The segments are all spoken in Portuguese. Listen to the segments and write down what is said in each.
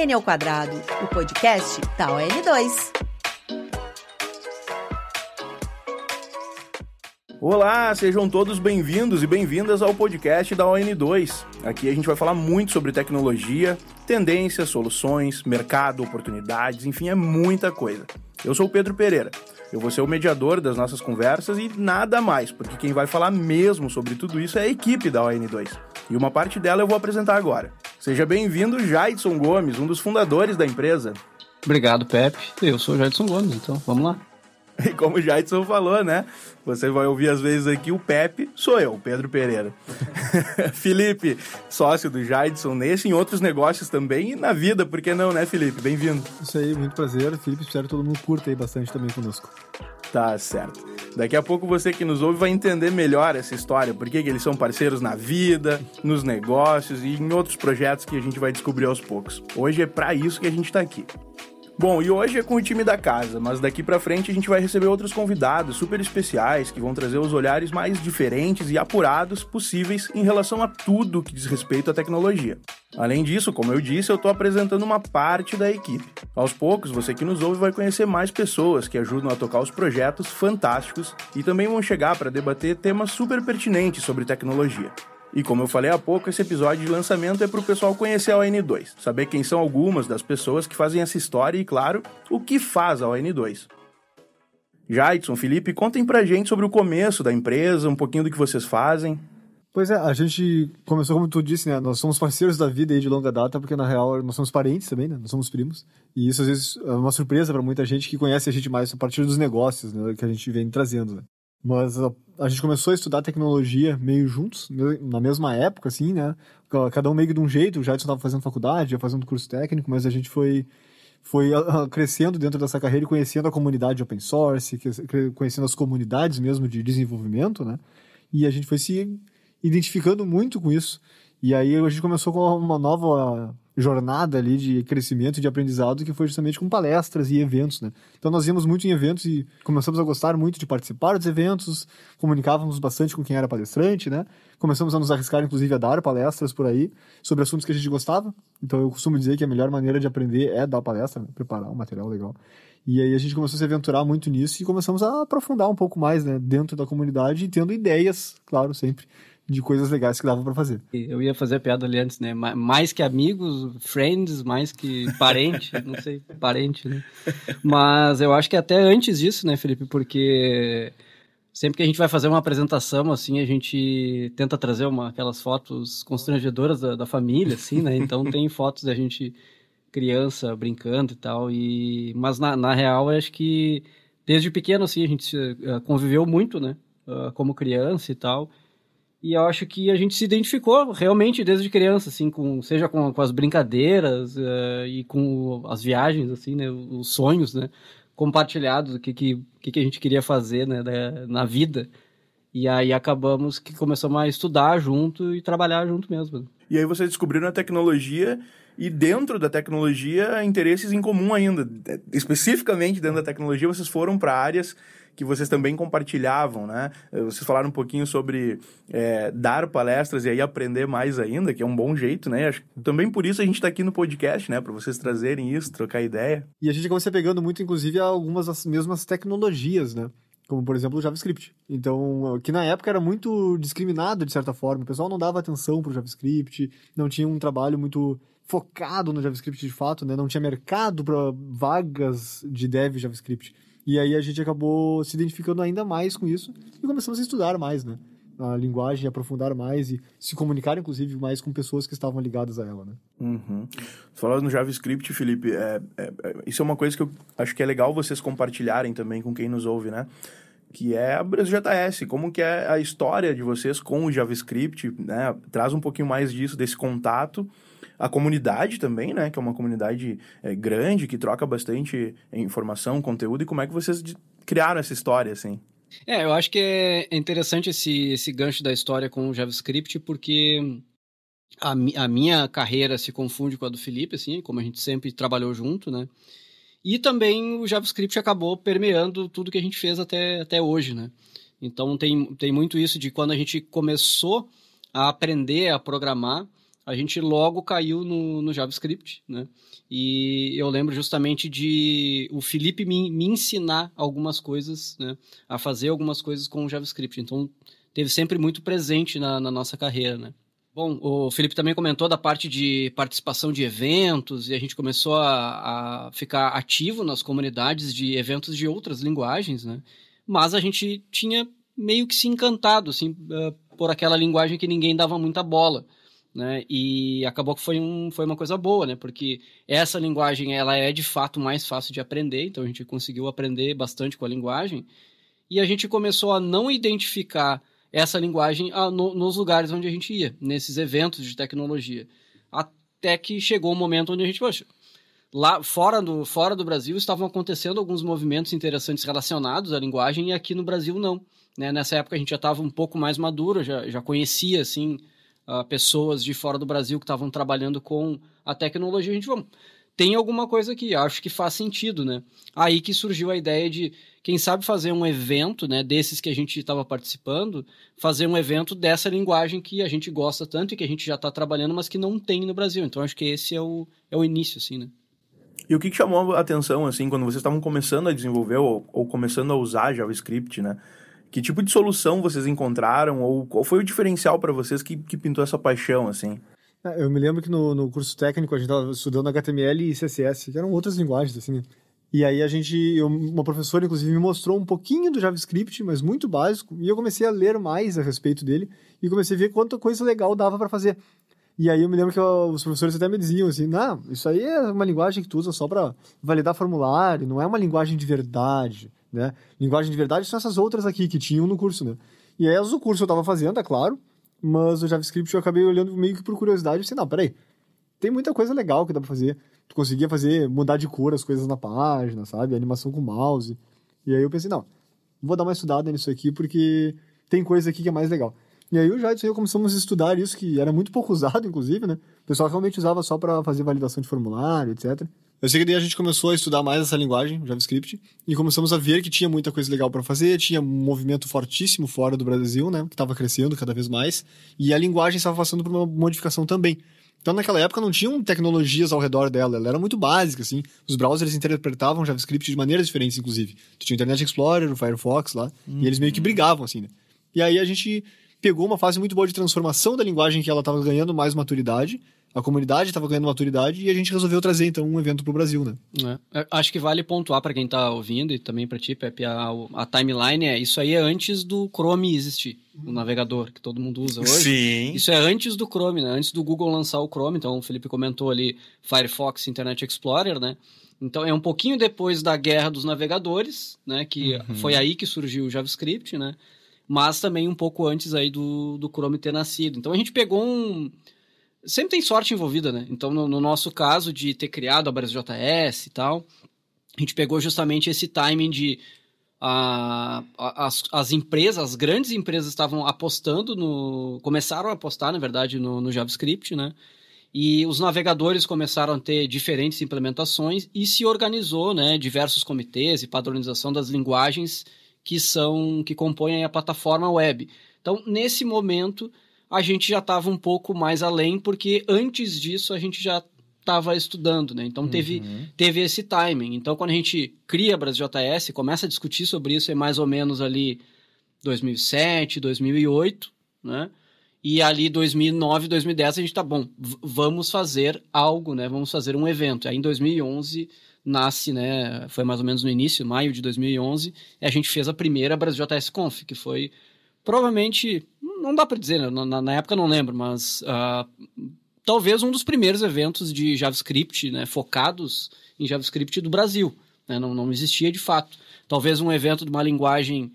N ao quadrado, o podcast da ON2. Olá, sejam todos bem-vindos e bem-vindas ao podcast da ON2. Aqui a gente vai falar muito sobre tecnologia, tendências, soluções, mercado, oportunidades, enfim, é muita coisa. Eu sou o Pedro Pereira. Eu vou ser o mediador das nossas conversas e nada mais, porque quem vai falar mesmo sobre tudo isso é a equipe da ON2. E uma parte dela eu vou apresentar agora. Seja bem-vindo, Jaidson Gomes, um dos fundadores da empresa. Obrigado, Pepe. Eu sou o Jaidson Gomes, então vamos lá. E como o Jaidson falou, né? Você vai ouvir às vezes aqui o Pepe, sou eu, Pedro Pereira. Felipe, sócio do Jaidson, nesse e em outros negócios também e na vida, por que não, né, Felipe? Bem-vindo. Isso aí, muito prazer. Felipe, espero que todo mundo curta aí bastante também conosco. Tá certo. Daqui a pouco você que nos ouve vai entender melhor essa história, por que eles são parceiros na vida, nos negócios e em outros projetos que a gente vai descobrir aos poucos. Hoje é para isso que a gente tá aqui. Bom, e hoje é com o time da casa, mas daqui para frente a gente vai receber outros convidados super especiais que vão trazer os olhares mais diferentes e apurados possíveis em relação a tudo que diz respeito à tecnologia. Além disso, como eu disse, eu estou apresentando uma parte da equipe. Aos poucos, você que nos ouve vai conhecer mais pessoas que ajudam a tocar os projetos fantásticos e também vão chegar para debater temas super pertinentes sobre tecnologia. E como eu falei há pouco, esse episódio de lançamento é para o pessoal conhecer a ON2, saber quem são algumas das pessoas que fazem essa história e, claro, o que faz a ON2. Jaidson, Felipe, contem pra gente sobre o começo da empresa, um pouquinho do que vocês fazem. Pois é, a gente começou, como tu disse, né? Nós somos parceiros da vida aí de longa data, porque na real nós somos parentes também, né? Nós somos primos. E isso às vezes é uma surpresa para muita gente que conhece a gente mais a partir dos negócios né? que a gente vem trazendo. Né? Mas a, gente começou a estudar tecnologia meio juntos, na mesma época, assim, né? Cada um meio de um jeito. O Jadson estava fazendo faculdade, ia fazendo curso técnico, mas a gente foi, foi crescendo dentro dessa carreira e conhecendo a comunidade open source, conhecendo as comunidades mesmo de desenvolvimento, né? E a gente foi se identificando muito com isso. E aí a gente começou com uma nova jornada ali de crescimento de aprendizado que foi justamente com palestras e eventos, né? Então nós íamos muito em eventos e começamos a gostar muito de participar dos eventos, comunicávamos bastante com quem era palestrante, né? Começamos a nos arriscar inclusive a dar palestras por aí sobre assuntos que a gente gostava. Então eu costumo dizer que a melhor maneira de aprender é dar palestra, né? preparar um material legal. E aí a gente começou a se aventurar muito nisso e começamos a aprofundar um pouco mais, né, dentro da comunidade tendo ideias, claro, sempre de coisas legais que dava para fazer. Eu ia fazer a piada ali antes, né? Mais que amigos, friends, mais que parente, não sei, parente, né? Mas eu acho que até antes disso, né, Felipe? Porque sempre que a gente vai fazer uma apresentação, assim, a gente tenta trazer uma, aquelas fotos constrangedoras da, da família, assim, né? Então tem fotos da gente criança brincando e tal. E... Mas na, na real, eu acho que desde pequeno, assim, a gente eh, conviveu muito, né? Ah, como criança e tal. E eu acho que a gente se identificou realmente desde criança, assim, com, seja com, com as brincadeiras uh, e com as viagens, assim, né, os sonhos, né, compartilhados, o que, que, que a gente queria fazer, né, da, na vida. E aí acabamos que começamos a estudar junto e trabalhar junto mesmo. E aí vocês descobriram a tecnologia e dentro da tecnologia, interesses em comum ainda. Especificamente dentro da tecnologia, vocês foram para áreas que vocês também compartilhavam, né? Eh, vocês falaram um pouquinho sobre é, dar palestras e aí aprender mais ainda, que é um bom jeito, né? Acho, também por isso a gente está aqui no podcast, né? Para vocês trazerem isso, trocar ideia. E a gente começa pegando muito, inclusive, algumas das mesmas tecnologias, né? como por exemplo o JavaScript. Então, que na época era muito discriminado de certa forma, o pessoal não dava atenção para o JavaScript, não tinha um trabalho muito focado no JavaScript de fato, né? Não tinha mercado para vagas de dev JavaScript. E aí a gente acabou se identificando ainda mais com isso e começamos a estudar mais, né? A linguagem, aprofundar mais e se comunicar, inclusive, mais com pessoas que estavam ligadas a ela, né? Uhum. Falando no JavaScript, Felipe, é, é, é, isso é uma coisa que eu acho que é legal vocês compartilharem também com quem nos ouve, né? que é a BrasilJS, como que é a história de vocês com o JavaScript, né? Traz um pouquinho mais disso, desse contato a comunidade também, né? Que é uma comunidade é, grande, que troca bastante informação, conteúdo. E como é que vocês criaram essa história, assim? É, eu acho que é interessante esse, esse gancho da história com o JavaScript, porque a, a minha carreira se confunde com a do Felipe, assim, como a gente sempre trabalhou junto, né? E também o JavaScript acabou permeando tudo que a gente fez até, até hoje, né? Então tem, tem muito isso de quando a gente começou a aprender a programar, a gente logo caiu no, no JavaScript, né? E eu lembro justamente de o Felipe me, me ensinar algumas coisas, né? A fazer algumas coisas com o JavaScript. Então, teve sempre muito presente na, na nossa carreira, né? Bom, o Felipe também comentou da parte de participação de eventos e a gente começou a, a ficar ativo nas comunidades de eventos de outras linguagens, né? Mas a gente tinha meio que se encantado, assim, uh, por aquela linguagem que ninguém dava muita bola, né? E acabou que foi, um, foi uma coisa boa, né? Porque essa linguagem, ela é de fato mais fácil de aprender, então a gente conseguiu aprender bastante com a linguagem e a gente começou a não identificar essa linguagem ah, no, nos lugares onde a gente ia, nesses eventos de tecnologia. Até que chegou um momento onde a gente, poxa, lá fora do, fora do Brasil estavam acontecendo alguns movimentos interessantes relacionados à linguagem e aqui no Brasil não. Né? Nessa época a gente já estava um pouco mais maduro, já, já conhecia assim uh, pessoas de fora do Brasil que estavam trabalhando com a tecnologia. A gente, vamos, tem alguma coisa que acho que faz sentido, né? Aí que surgiu a ideia de quem sabe fazer um evento, né, desses que a gente estava participando, fazer um evento dessa linguagem que a gente gosta tanto e que a gente já está trabalhando, mas que não tem no Brasil. Então acho que esse é o, é o início, assim, né? E o que, que chamou a atenção, assim, quando vocês estavam começando a desenvolver ou, ou, começando a usar JavaScript, né? Que tipo de solução vocês encontraram ou qual foi o diferencial para vocês que, que pintou essa paixão, assim? É, eu me lembro que no, no curso técnico a gente estava estudando HTML e CSS, que eram outras linguagens, assim, né? E aí a gente, eu, uma professora inclusive me mostrou um pouquinho do JavaScript, mas muito básico, e eu comecei a ler mais a respeito dele e comecei a ver quanta coisa legal dava para fazer. E aí eu me lembro que eu, os professores até me diziam assim, não, isso aí é uma linguagem que tu usa só para validar formulário, não é uma linguagem de verdade, né? Linguagem de verdade são essas outras aqui que tinham no curso, né? E aí as do curso eu estava fazendo, é claro, mas o JavaScript eu acabei olhando meio que por curiosidade e pensei, não, peraí, tem muita coisa legal que dá para fazer tu conseguia fazer, mudar de cor as coisas na página, sabe? Animação com mouse. E aí eu pensei, não, vou dar uma estudada nisso aqui porque tem coisa aqui que é mais legal. E aí o Jadson e eu começamos a estudar isso, que era muito pouco usado, inclusive, né? O pessoal realmente usava só para fazer validação de formulário, etc. Eu sei que daí a gente começou a estudar mais essa linguagem, JavaScript, e começamos a ver que tinha muita coisa legal para fazer, tinha um movimento fortíssimo fora do Brasil, né? Que estava crescendo cada vez mais, e a linguagem estava passando por uma modificação também. Então, naquela época, não tinham tecnologias ao redor dela. Ela era muito básica, assim. Os browsers interpretavam JavaScript de maneiras diferentes, inclusive. Tu tinha o Internet Explorer, o Firefox lá, uhum. e eles meio que brigavam, assim, né? E aí a gente pegou uma fase muito boa de transformação da linguagem que ela estava ganhando mais maturidade, a comunidade estava ganhando maturidade e a gente resolveu trazer então um evento para o Brasil, né? É. Acho que vale pontuar para quem está ouvindo e também para ti, Pepe, a, a, timeline é isso aí é antes do Chrome existir, o navegador que todo mundo usa hoje. Sim. Isso é antes do Chrome, né? Antes do Google lançar o Chrome, então o Felipe comentou ali Firefox, Internet Explorer, né? Então é um pouquinho depois da guerra dos navegadores, né? Que uhum. foi aí que surgiu o JavaScript, né? Mas também um pouco antes aí do, do Chrome ter nascido. Então a gente pegou um sempre tem sorte envolvida, né? Então, no, no nosso caso de ter criado a JS e tal, a gente pegou justamente esse timing de a, as, as empresas, as grandes empresas estavam apostando no. começaram a apostar, na verdade, no, no JavaScript, né? E os navegadores começaram a ter diferentes implementações e se organizou, né, diversos comitês e padronização das linguagens que são que compõem a plataforma web. Então, nesse momento, a gente já estava um pouco mais além, porque antes disso a gente já estava estudando, né? Então teve, uhum. teve esse timing. Então quando a gente cria a BrasJS, começa a discutir sobre isso, é mais ou menos ali 2007, 2008, né? E ali 2009, 2010 a gente tá bom, vamos fazer algo, né? Vamos fazer um evento. Aí em 2011 nasce, né? Foi mais ou menos no início, maio de 2011, e a gente fez a primeira BrasJS Conf, que foi provavelmente não dá para dizer, né? na, na, época não lembro, mas uh, talvez um dos primeiros eventos de JavaScript né, focados em JavaScript do Brasil. Né? Não, não existia de fato. Talvez um evento de uma linguagem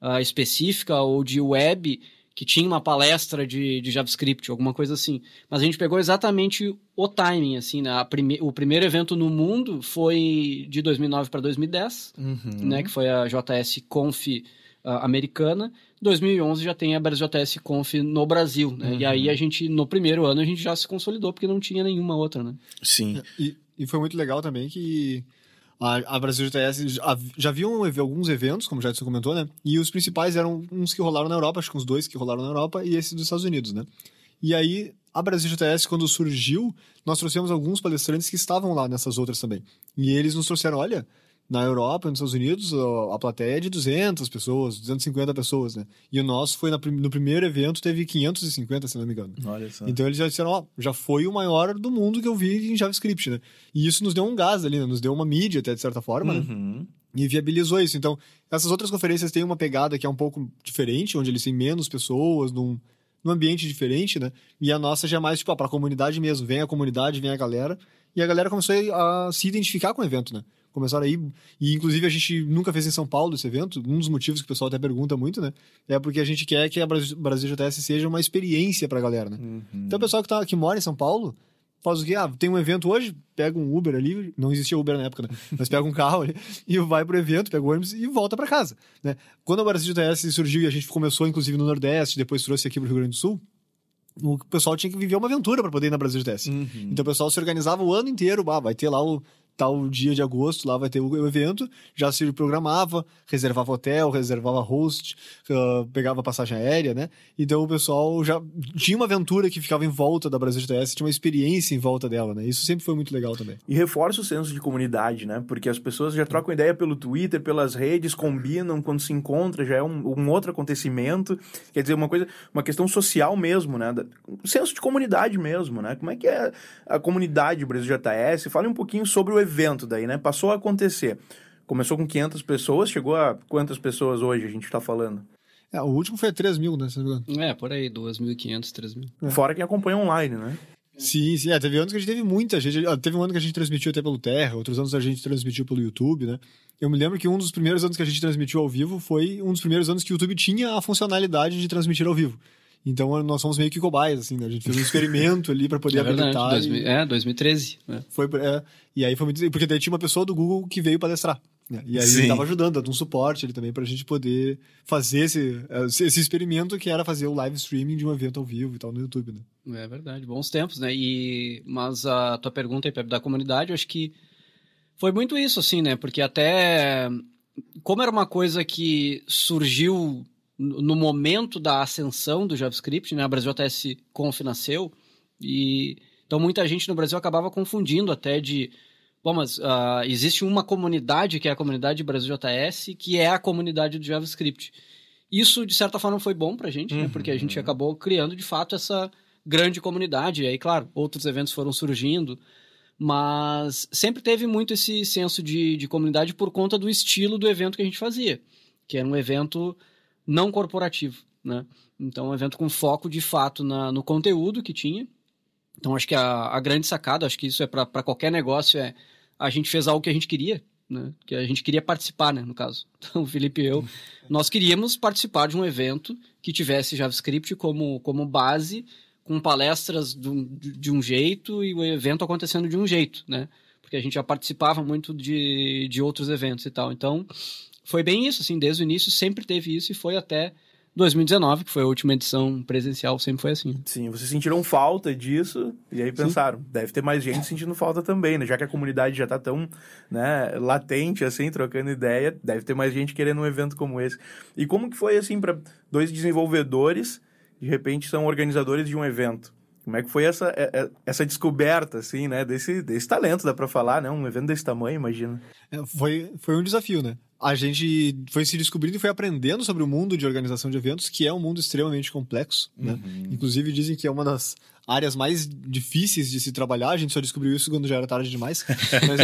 uh, específica ou de web que tinha uma palestra de, de, JavaScript, alguma coisa assim. Mas a gente pegou exatamente o timing, assim, né? Prime o primeiro evento no mundo foi de 2009 para 2010, uhum. né? Que foi a JS Conf americana. 2011 já tem a BRJS Conf no Brasil, né? Uhum. E aí a gente, no primeiro ano, a gente já se consolidou, porque não tinha nenhuma outra, né? Sim. E, e foi muito legal também que a, a Brasil JS já, já viam alguns eventos, como já você comentou, né? E os principais eram uns que rolaram na Europa, acho que uns dois que rolaram na Europa, e esse dos Estados Unidos, né? E aí a Brasil JS, quando surgiu, nós trouxemos alguns palestrantes que estavam lá nessas outras também. E eles nos trouxeram, olha, na Europa, nos Estados Unidos, a plateia é de 200 pessoas, 250 pessoas, né? E o nosso foi na, no primeiro evento, teve 550, se não me engano. Olha só. Então eles já disseram, ó, já foi o maior do mundo que eu vi em JavaScript, né? E isso nos deu um gás ali, né? Nos deu uma mídia até, de certa forma, né? Uhum. E viabilizou isso. Então, essas outras conferências têm uma pegada que é um pouco diferente, onde eles têm menos pessoas, num, num ambiente diferente, né? E a nossa já é mais, tipo, ó, pra comunidade mesmo. Vem a comunidade, vem a galera. E a galera começou a se identificar com o evento, né? Começaram aí. E, inclusive, a gente nunca fez em São Paulo esse evento. Um dos motivos que o pessoal até pergunta muito, né? É porque a gente quer que a Brasil, JS seja uma experiência pra galera, né? Uhum. Então, o pessoal que, tá, que mora em São Paulo faz o quê? Ah, tem um evento hoje, pega um Uber ali, não existia Uber na época, né? Mas pega um carro ali e vai pro evento, pega o ônibus e volta para casa, né? Quando a Brasil JS surgiu e a gente começou, inclusive, no Nordeste, depois trouxe aqui pro Rio Grande do Sul, o pessoal tinha que viver uma aventura para poder ir na Brasil JS. Uhum. Então o pessoal se organizava o ano inteiro, ah, vai ter lá o tal dia de agosto, lá vai ter o evento, já se programava, reservava hotel, reservava host, uh, pegava passagem aérea, né? Então o pessoal já tinha uma aventura que ficava em volta da Brasil GTS, tinha uma experiência em volta dela, né? Isso sempre foi muito legal também. E reforça o senso de comunidade, né? Porque as pessoas já trocam ideia pelo Twitter, pelas redes, combinam quando se encontra, já é um, um outro acontecimento. Quer dizer, uma coisa, uma questão social mesmo, né? Um senso de comunidade mesmo, né? Como é que é a comunidade Brasil JS? Fale um pouquinho sobre o evento daí, né? Passou a acontecer. Começou com 500 pessoas, chegou a quantas pessoas hoje a gente está falando? É, o último foi 3 mil, né? Se não me engano. É, por aí, 2.500, 3.000. Fora quem acompanha online, né? Sim, sim. É, teve anos que a gente teve muita gente. Ah, Teve um ano que a gente transmitiu até pelo Terra, outros anos a gente transmitiu pelo YouTube, né? Eu me lembro que um dos primeiros anos que a gente transmitiu ao vivo foi um dos primeiros anos que o YouTube tinha a funcionalidade de transmitir ao vivo. Então nós fomos meio que cobaias, assim, né? A gente fez um experimento ali para poder É verdade, habilitar. 2000, e... é, 2013. né? Foi, é, e aí foi muito. Porque daí tinha uma pessoa do Google que veio palestrar. né? E aí Sim. ele tava ajudando, dando um suporte ali também pra gente poder fazer esse, esse experimento que era fazer o live streaming de um evento ao vivo e tal no YouTube, né? É verdade, bons tempos, né? E, mas a tua pergunta aí, Pepe, da comunidade, eu acho que foi muito isso, assim, né? Porque até como era uma coisa que surgiu no momento da ascensão do JavaScript, né? A Brasil JS Conf nasceu e então muita gente no Brasil acabava confundindo até de Bom, mas ah, existe uma comunidade que é a comunidade Brasil JS, que é a comunidade do JavaScript. Isso, de certa forma, foi bom pra gente, né? Porque a gente acabou criando, de fato, essa grande comunidade. E aí, claro, outros eventos foram surgindo, mas sempre teve muito esse senso de, de comunidade por conta do estilo do evento que a gente fazia, que era um evento não corporativo, né? Então, um evento com foco, de fato, na, no conteúdo que tinha. Então, acho que a, a grande sacada, acho que isso é para qualquer negócio, é a gente fez algo que a gente queria, né? Que a gente queria participar, né? No caso. Então, o Felipe e eu, nós queríamos participar de um evento que tivesse JavaScript como, como base, com palestras de um, de um jeito e o evento acontecendo de um jeito, né? Porque a gente já participava muito de, de outros eventos e tal. Então, foi bem isso, assim, desde o início sempre teve isso e foi até 2019, que foi a última edição presencial, sempre foi assim. Sim, vocês sentiram falta disso e aí pensaram, deve ter mais gente sentindo falta também, né? Já que a comunidade já tá tão né, latente, assim, trocando ideia, deve ter mais gente querendo um evento como esse. E como que foi, assim, para dois desenvolvedores, de repente são organizadores de um evento? Como é que foi essa, é- é- essa descoberta, assim, né? Desse, desse talento, dá pra falar, né? Um evento desse tamanho, imagina. É, foi, foi um desafio, né? A gente foi se descobrindo e foi aprendendo sobre o mundo de organização de eventos, que é um mundo extremamente complexo, né? Inclusive dizem que é uma das áreas mais difíceis de se trabalhar. A gente só descobriu isso quando já era tarde demais. mas,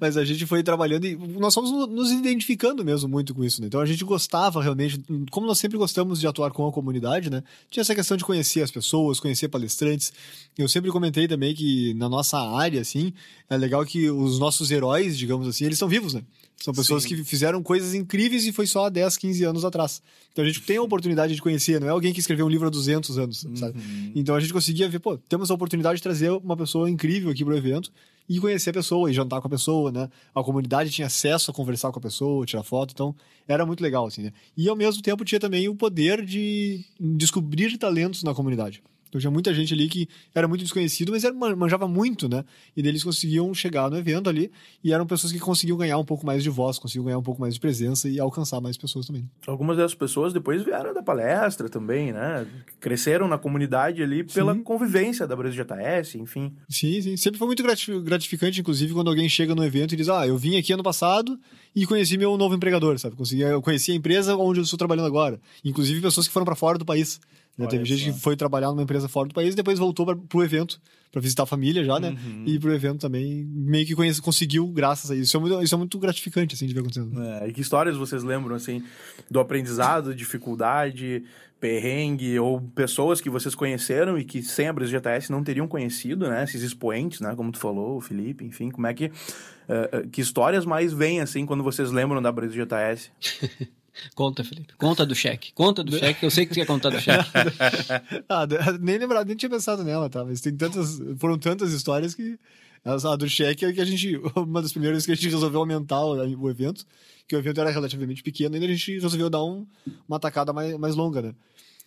mas a gente foi trabalhando e nós fomos no- nos identificando mesmo muito com isso, né? Então a gente gostava realmente, como nós sempre gostamos de atuar com a comunidade, né? Tinha essa questão de conhecer as pessoas, conhecer palestrantes. Eu sempre comentei também que na nossa área, assim, é legal que os nossos heróis, digamos assim, eles são vivos, né? São pessoas Sim. que fizeram coisas incríveis e foi só há 10, 15 anos atrás. Então a gente tem a oportunidade de conhecer, não é alguém que escreveu um livro há 200 anos, sabe? Então a gente conseguia ver, pô, temos a oportunidade de trazer uma pessoa incrível aqui pro evento e conhecer a pessoa, e jantar com a pessoa, né? A comunidade tinha acesso a conversar com a pessoa, tirar foto, então era muito legal, assim, né? E ao mesmo tempo tinha também o poder de descobrir talentos na comunidade. Então tinha muita gente ali que era muito desconhecido, mas era, manjava muito, né? E daí eles conseguiam chegar no evento ali e eram pessoas que conseguiam ganhar um pouco mais de voz, conseguiam ganhar um pouco mais de presença e alcançar mais pessoas também. Algumas dessas pessoas depois vieram da palestra também, né? Cresceram na comunidade ali pela sim. convivência da Brasil JS, enfim. Sim, sim. Sempre foi muito gratificante, inclusive, quando alguém chega no evento e diz: Ah, eu vim aqui ano passado e conheci meu novo empregador, sabe? Consegui, eu conheci a empresa onde eu estou trabalhando agora. Inclusive pessoas que foram para fora do país. Né? Teve gente que foi trabalhar numa empresa fora do país e depois voltou para o evento, para visitar a família já, né? Uhum. E pro evento também, meio que conhece, conseguiu graças a isso. Isso é muito, isso é muito gratificante, assim, de ver acontecendo. É, e que histórias vocês lembram, assim, do aprendizado, dificuldade, perrengue, ou pessoas que vocês conheceram e que sem a Brasil GTS não teriam conhecido, né? Esses expoentes, né? Como tu falou, o Felipe, enfim, como é que... Uh, que histórias mais vêm, assim, quando vocês lembram da Brasil GTS? Conta, Felipe. Conta do cheque. Conta do cheque, eu sei que tu quer contar do cheque. ah, nem lembrado, nem tinha pensado nela, tá? Mas tem tantas, foram tantas histórias que. A do cheque é que a gente. Uma das primeiras que a gente resolveu aumentar o, evento, que o evento era relativamente pequeno, e a gente resolveu dar um, uma tacada mais, mais longa, né?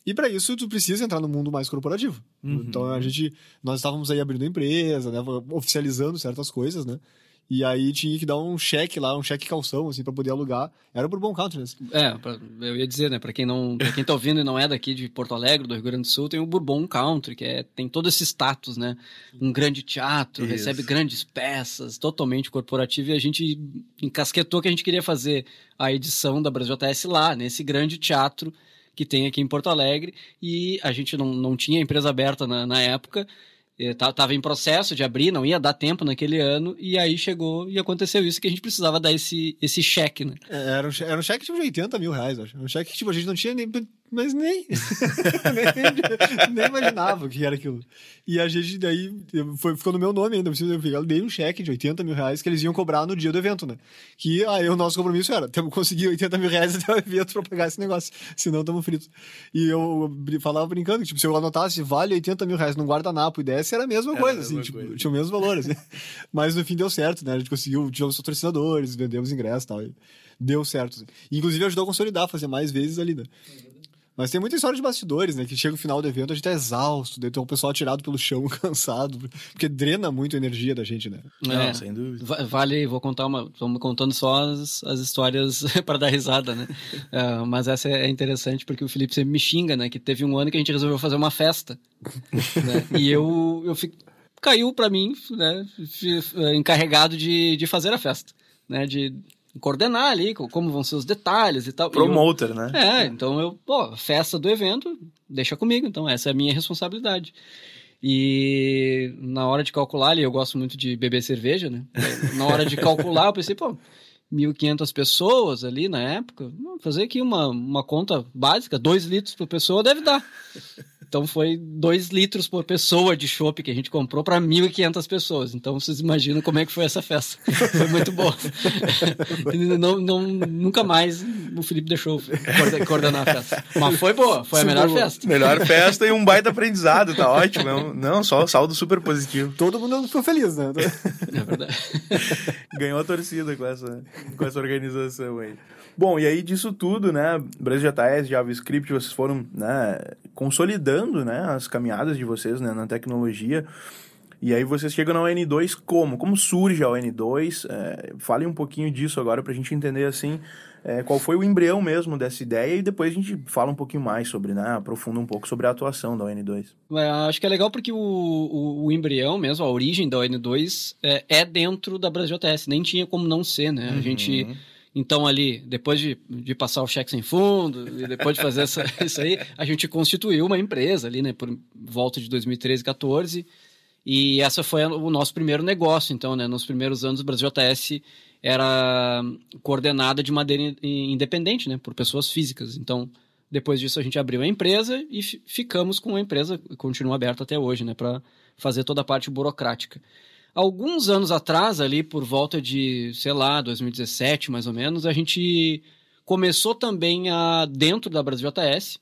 E para isso tu precisa entrar no mundo mais corporativo. Uhum. Então a gente nós estávamos aí abrindo empresa, né, oficializando certas coisas, né? E aí tinha que dar um cheque lá, um cheque calção, assim, pra poder alugar. Era por bom country, né? É, pra, eu ia dizer, né? Pra quem, não, pra quem tá ouvindo e não é daqui de Porto Alegre, do Rio Grande do Sul, tem o Bourbon Country, que é, tem todo esse status, né? Um grande teatro, Isso. recebe grandes peças, totalmente corporativo, e a gente encasquetou que a gente queria fazer a edição da Brasil JS lá, nesse grande teatro que tem aqui em Porto Alegre, e a gente não, não tinha empresa aberta na, na época, Estava em processo de abrir, não ia dar tempo naquele ano, e aí chegou e aconteceu isso que a gente precisava dar esse, esse cheque, né? É, era, um, era um cheque tipo de 80 mil reais, acho. Um cheque que tipo, a gente não tinha nem mas nem, nem, nem, imaginava o que era aquilo. E a gente daí foi, ficou no meu nome ainda. Eu dei um cheque de 80 mil reais que eles iam cobrar no dia do evento, né? Que aí o nosso compromisso era: temos que conseguir 80 mil reais até o evento pra pagar esse negócio, senão estamos fritos. E eu falava brincando que, tipo, se eu anotasse vale 80 mil reais num guardanapo e desse, era a mesma era coisa, a mesma assim, coisa. Tipo, tinha o mesmo valor, assim. Mas no fim deu certo, né? A gente conseguiu, tivemos patrocinadores, vendemos ingressos e tal. E deu certo. Assim. Inclusive ajudou a consolidar, fazer mais vezes ali, né? Mas tem muita história de bastidores, né? Que chega o final do evento, a gente tá exausto, daí tem o pessoal tirado pelo chão, cansado, porque drena muito a energia da gente, né? É, sem dúvida. Vale, vou contar uma. Estamos contando só as, as histórias para dar risada, né? uh, mas essa é interessante porque o Felipe sempre me xinga, né? Que teve um ano que a gente resolveu fazer uma festa. né? E eu, eu fico, caiu para mim, né? Encarregado de, de fazer a festa. Né, de coordenar ali como vão ser os detalhes e tal. Promoter, eu, né? É, então eu, pô, festa do evento, deixa comigo, então essa é a minha responsabilidade. E na hora de calcular ali, eu gosto muito de beber cerveja, né? Na hora de calcular, eu pensei, pô, 1.500 pessoas ali na época, fazer aqui uma, uma conta básica, 2 litros por pessoa deve dar. Então foi 2 litros por pessoa de chopp que a gente comprou para 1.500 pessoas. Então vocês imaginam como é que foi essa festa. Foi muito boa. não, não, nunca mais o Felipe deixou coordenar a festa. Mas foi boa, foi a melhor festa. Melhor festa e um baita aprendizado, tá ótimo. Não, só saldo super positivo. Todo mundo ficou feliz, né? É verdade. Ganhou a torcida com essa, com essa organização aí. Bom, e aí disso tudo, né, Brasil JS, JavaScript, vocês foram né, consolidando né, as caminhadas de vocês né, na tecnologia. E aí vocês chegam na ON2 como? Como surge a ON2? É, fale um pouquinho disso agora para a gente entender assim é, qual foi o embrião mesmo dessa ideia e depois a gente fala um pouquinho mais sobre, né, aprofunda um pouco sobre a atuação da ON2. É, acho que é legal porque o, o, o, embrião mesmo, a origem da ON2 é, é dentro da Brasil JS, nem tinha como não ser, né? Uhum. A gente então, ali, depois de, de passar o cheque sem fundo, e depois de fazer essa, isso aí, a gente constituiu uma empresa ali, né, por volta de 2013, 14. E essa foi o nosso primeiro negócio. Então, né, nos primeiros anos, o Brasil JS era coordenada de maneira independente, né, por pessoas físicas. Então, depois disso, a gente abriu a empresa e ficamos com a empresa, continua aberta até hoje, né, para fazer toda a parte burocrática. Alguns anos atrás, ali por volta de, sei lá, 2017 mais ou menos, a gente começou também a, dentro da Brasil JS,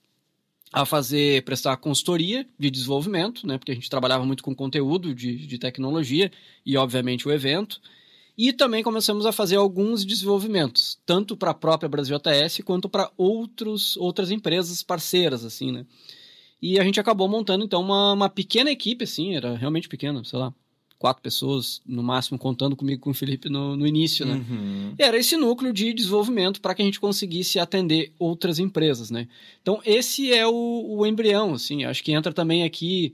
a fazer, prestar consultoria de desenvolvimento, né? Porque a gente trabalhava muito com conteúdo de, de tecnologia e, obviamente, o evento. E também começamos a fazer alguns desenvolvimentos, tanto para a própria Brasil JS quanto para outros outras empresas parceiras, assim, né? E a gente acabou montando, então, uma, uma pequena equipe, assim, era realmente pequena, sei lá, quatro pessoas, no máximo, contando comigo com o Felipe no, no início, né? Uhum. E era esse núcleo de desenvolvimento para que a gente conseguisse atender outras empresas, né? Então, esse é o, o embrião, assim. Acho que entra também aqui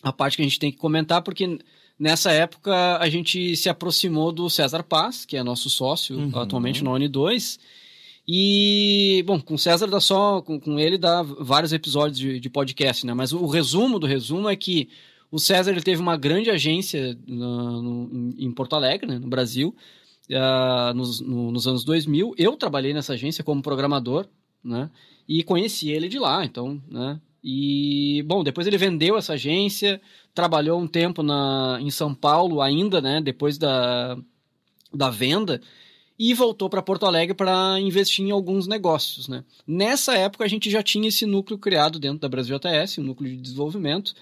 a parte que a gente tem que comentar, porque nessa época a gente se aproximou do César Paz, que é nosso sócio Uhum. atualmente na Uni2. E, bom, com o César dá só, com, com ele dá vários episódios de, de podcast, né? Mas o resumo do resumo é que o César ele teve uma grande agência na- no- em- Porto Alegre, né, no Brasil, ah, nos, no- nos anos 2000. Eu trabalhei nessa agência como programador, né? E conheci ele de lá, então, né? E, bom, depois ele vendeu essa agência, trabalhou um tempo na, em São Paulo ainda, né? Depois da, da venda e voltou para Porto Alegre para investir em alguns negócios, né? Nessa época a gente já tinha esse núcleo criado dentro da Brasil JS, um núcleo de desenvolvimento.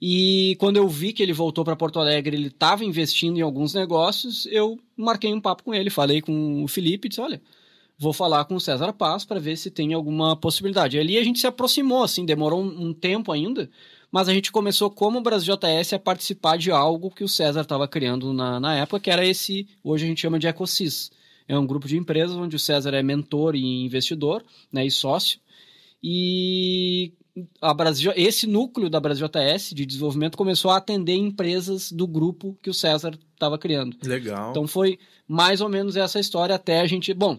E quando eu vi que ele voltou para Porto Alegre, ele estava investindo em alguns negócios, eu marquei um papo com ele, falei com o Felipe, disse, olha, vou falar com o César Paz para ver se tem alguma possibilidade. E ali a gente se aproximou, assim, demorou um, um tempo ainda, mas a gente começou como Brasil JS a participar de algo que o César estava criando na, na época, que era esse, hoje a gente chama de EcoSys. É um grupo de empresas onde o César é mentor e investidor, né, e sócio. E a Brasil, esse núcleo da Brasil JS de desenvolvimento começou a atender empresas do grupo que o César estava criando. Legal. Então foi mais ou menos essa história até a gente, bom,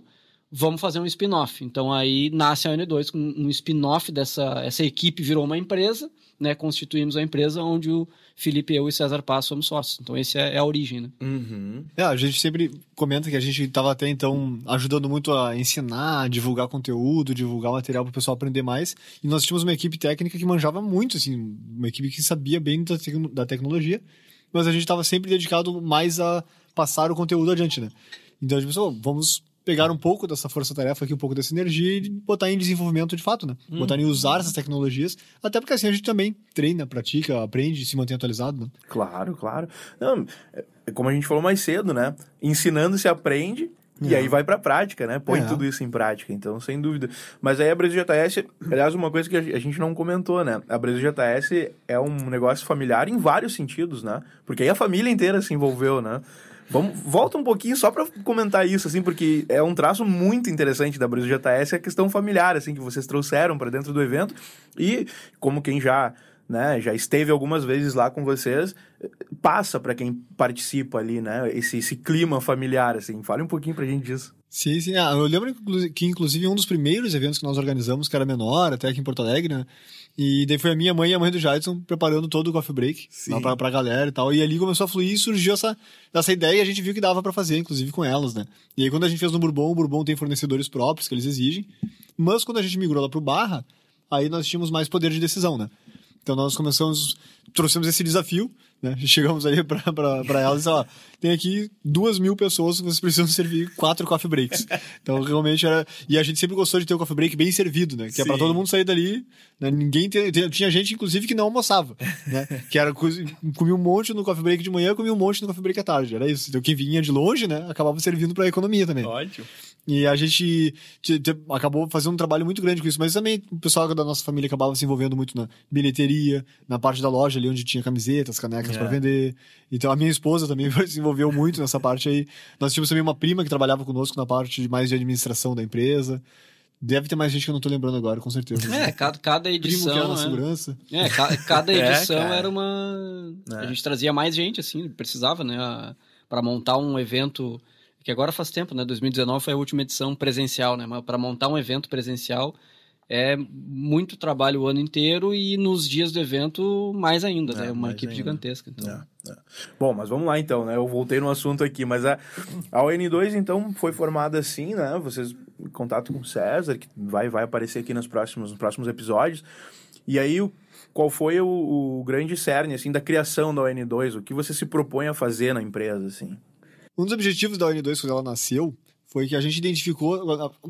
vamos fazer um spin-off. Então aí nasce a N2 com um spin-off dessa essa equipe virou uma empresa, né? Constituímos a empresa onde o Felipe, eu e César Paz somos sócios. Então esse é, é a origem, né? Uhum. É, a gente sempre comenta que a gente estava até então ajudando muito a ensinar, divulgar conteúdo, divulgar material para o pessoal aprender mais. E nós tínhamos uma equipe técnica que manjava muito, assim, uma equipe que sabia bem da, tec- da tecnologia, mas a gente estava sempre dedicado mais a passar o conteúdo adiante, né? Então a gente pensou, vamos pegar um pouco dessa força-tarefa aqui, um pouco dessa energia e botar em desenvolvimento de fato, né? Botar em usar essas tecnologias, até porque assim a gente também treina, pratica, aprende, se mantém atualizado, né? Claro, claro. Não, é como a gente falou mais cedo, né? Ensinando se aprende e É. aí vai pra prática, né? Põe É. tudo isso em prática, então, sem dúvida. Mas aí a Brasil JS, aliás, uma coisa que a gente não comentou, né? A Brasil JS é um negócio familiar em vários sentidos, né? Porque aí a família inteira se envolveu, né? Vamos, volta um pouquinho só para comentar isso, assim, porque é um traço muito interessante da Brasil JS, a questão familiar, assim, que vocês trouxeram para dentro do evento. E como quem já, né, já esteve algumas vezes lá com vocês, passa para quem participa ali, né, esse, esse clima familiar, assim. Fale um pouquinho pra gente disso. Sim, sim. Ah, eu lembro que, inclusive, um dos primeiros eventos que nós organizamos, que era menor, até aqui em Porto Alegre, né? E daí foi a minha mãe e a mãe do Jadson preparando todo o coffee break lá pra, pra galera e tal. E ali começou a fluir e surgiu essa, essa ideia e a gente viu que dava pra fazer, inclusive com elas, né? E aí quando a gente fez no Bourbon, o Bourbon tem fornecedores próprios que eles exigem. Mas quando a gente migrou lá pro Barra, aí nós tínhamos mais poder de decisão, né? Então nós começamos, trouxemos esse desafio, né? Chegamos pra, pra elas e ó, tem aqui duas mil pessoas que vocês precisam servir quatro coffee breaks. Então realmente era. E a gente sempre gostou de ter o coffee break bem servido, né? Que é pra Sim. todo mundo sair dali. Né? Ninguém te- tinha gente, inclusive, que não almoçava, né? Que era comia um monte no coffee break de manhã, comia um monte no coffee break à tarde. Era isso. Então quem vinha de longe, né? Acabava servindo pra economia também. Ótimo. E a gente te- te- acabou fazendo um trabalho muito grande com isso. Mas também o pessoal da nossa família acabava se envolvendo muito na bilheteria, na parte da loja ali onde tinha camisetas, canecas É. pra vender. Então a minha esposa também se envolveu muito nessa parte aí. Nós tínhamos também uma prima que trabalhava conosco na parte de mais de administração da empresa. Deve ter mais gente que eu não tô lembrando agora, com certeza. É, cada, cada Primo que era edição. na né? segurança. É, ca- cada É, edição cara. era uma. É. A gente trazia mais gente, assim, precisava, né? Para montar um evento. Que agora faz tempo, né? 2019 foi a última edição presencial, né? Mas para montar um evento presencial é muito trabalho o ano inteiro e nos dias do evento mais ainda, É, né? Uma mais equipe ainda. gigantesca. Então. É, é. Bom, mas vamos lá então, né? Eu voltei no assunto aqui, mas a, a ON2 então foi formada assim, né? Vocês em contato com o César, que vai, vai aparecer aqui nos próximos, nos próximos episódios. E aí, qual foi o, o grande cerne assim da criação da ON2? O que você se propõe a fazer na empresa, assim? Um dos objetivos da ON2 quando ela nasceu foi que a gente identificou,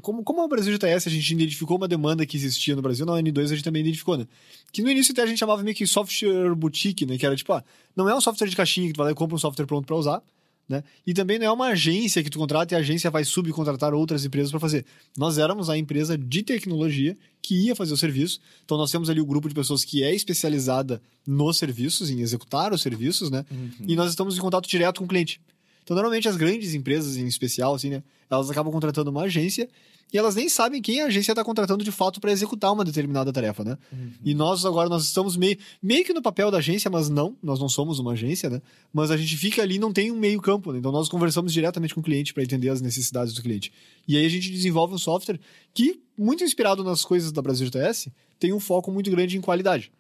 como, como a Brasil JS, a gente identificou uma demanda que existia no Brasil, na ON2 a gente também identificou, né? Que no início até a gente chamava meio que software boutique, né? Que era tipo, ah, não é um software de caixinha que tu vai lá e compra um software pronto pra usar, Né? E também não é uma agência que tu contrata e a agência vai subcontratar outras empresas para fazer. Nós éramos a empresa de tecnologia que ia fazer o serviço. Então nós temos ali o grupo de pessoas que é especializada nos serviços, em executar os serviços, né? E nós estamos em contato direto com o cliente. Então, normalmente, as grandes empresas, em especial, assim, né? Elas acabam contratando uma agência e elas nem sabem quem a agência está contratando de fato para executar uma determinada tarefa, né? E nós agora nós estamos meio, meio que no papel da agência, mas não, nós não somos uma agência, né? Mas a gente fica ali não tem um meio campo, né? Então nós conversamos diretamente com o cliente para entender as necessidades do cliente. E aí a gente desenvolve um software que, muito inspirado nas coisas da Brasil GTS, tem um foco muito grande em qualidade.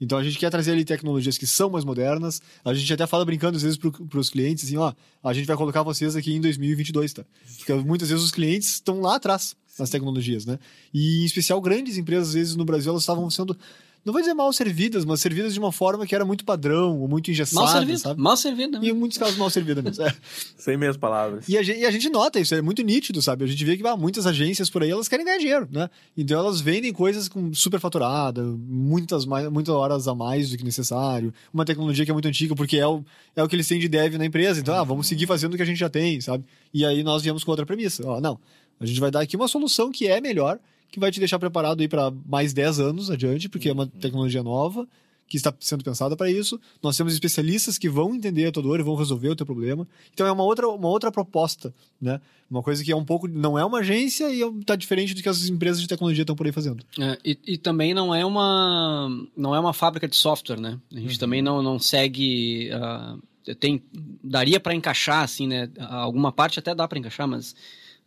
Então a gente quer trazer ali tecnologias que são mais modernas. A gente até fala brincando às vezes para os clientes assim, ó, a gente vai colocar vocês aqui em 2022, tá? Porque muitas vezes os clientes estão lá atrás nas tecnologias, né? E em especial grandes empresas às vezes no Brasil elas estavam sendo não vou dizer mal servidas, mas servidas de uma forma que era muito padrão, ou muito engessada, Mal servido, sabe? mal servido. E em muitos casos mal servida mesmo. É. Sem meias palavras. E a, gente, e a gente nota isso, é muito nítido, sabe? A gente vê que ah, muitas agências por aí, elas querem ganhar dinheiro, né? Então elas vendem coisas com super faturada, muitas, mais, muitas horas a mais do que necessário, uma tecnologia que é muito antiga, porque é o, é o que eles têm de dev na empresa. Então, ah, vamos seguir fazendo o que a gente já tem, sabe? E aí nós viemos com outra premissa. Ó, não, a gente vai dar aqui uma solução que é melhor, que vai te deixar preparado aí para mais 10 anos adiante, porque é uma tecnologia nova que está sendo pensada para isso. Nós temos especialistas que vão entender a tua dor e vão resolver o teu problema. Então é uma outra, uma outra proposta, né? Uma coisa que é um pouco não é uma agência e está diferente do que as empresas de tecnologia estão por aí fazendo. É, e, e também não é uma não é uma fábrica de software, né? A gente também não, não segue uh, tem daria para encaixar assim, né? Alguma parte até dá para encaixar, mas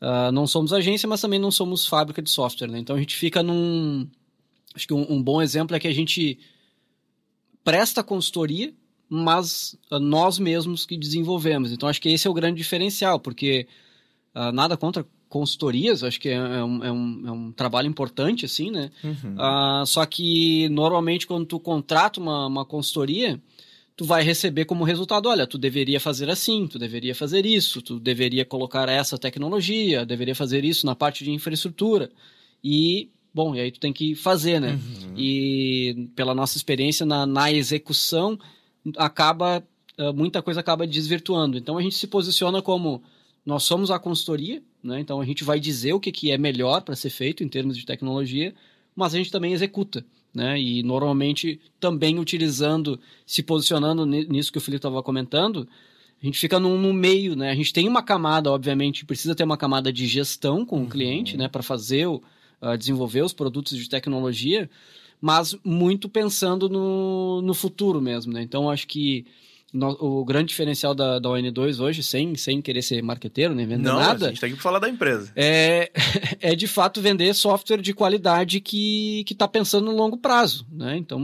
uh, não somos agência, mas também não somos fábrica de software, né? Então a gente fica num acho que um, um bom exemplo é que a gente presta consultoria, mas uh, nós mesmos que desenvolvemos. Então acho que esse é o grande diferencial, porque uh, nada contra consultorias, acho que é, é, um, é, um, é um, trabalho importante, assim, né? Uhum. Uh, só que normalmente quando tu contrata uma, uma consultoria, tu vai receber como resultado, olha, tu deveria fazer assim, tu deveria fazer isso, tu deveria colocar essa tecnologia, deveria fazer isso na parte de infraestrutura. E bom, e aí tu tem que fazer, né? Uhum. E pela nossa experiência na, na execução, acaba muita coisa acaba desvirtuando. Então a gente se posiciona como nós somos a consultoria, né? Então a gente vai dizer o que, que é melhor para ser feito em termos de tecnologia, mas a gente também executa, né? E normalmente também utilizando, se posicionando nisso que o Felipe estava comentando, a gente fica no, no, meio, né? A gente tem uma camada, obviamente, precisa ter uma camada de gestão com o cliente, uhum. né? Para fazer o, uh, desenvolver os produtos de tecnologia, mas muito pensando no, no futuro mesmo, né? Então, acho que no, o grande diferencial da, da ON2 hoje, sem, sem querer ser marqueteiro, nem vender Não, nada... a gente tem que falar da empresa. É, é de fato vender software de qualidade que está pensando no longo prazo, né? Então,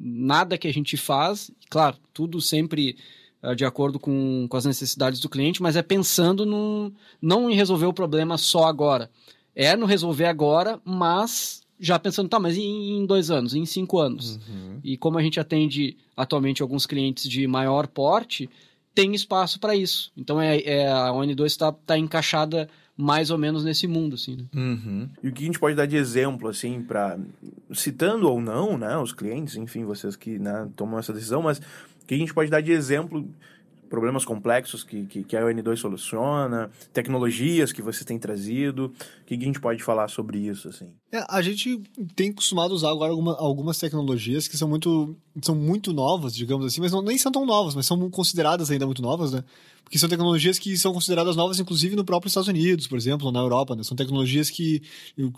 nada que a gente faz, claro, tudo sempre uh, de acordo com, com as necessidades do cliente, mas é pensando no, não em resolver o problema só agora, é no resolver agora, mas já pensando, tá, mas em, dois anos, em cinco anos? Uhum. E como a gente atende atualmente alguns clientes de maior porte, tem espaço para isso. Então é, é a ON2 está tá encaixada mais ou menos nesse mundo, assim, né? Uhum. E o que a gente pode dar de exemplo, assim, para citando ou não, né, os clientes, enfim, vocês que né, tomam essa decisão, mas o que a gente pode dar de exemplo problemas complexos que, que, que, a ON2 soluciona, tecnologias que você tem trazido. O que, a gente pode falar sobre isso, assim? É, a gente tem costumado usar agora alguma, algumas tecnologias que são muito, são muito novas, digamos assim, mas não, nem são tão novas, mas são consideradas ainda muito novas, né? Porque são tecnologias que são consideradas novas, inclusive, no próprio Estados Unidos, por exemplo, ou na Europa, né? São tecnologias que...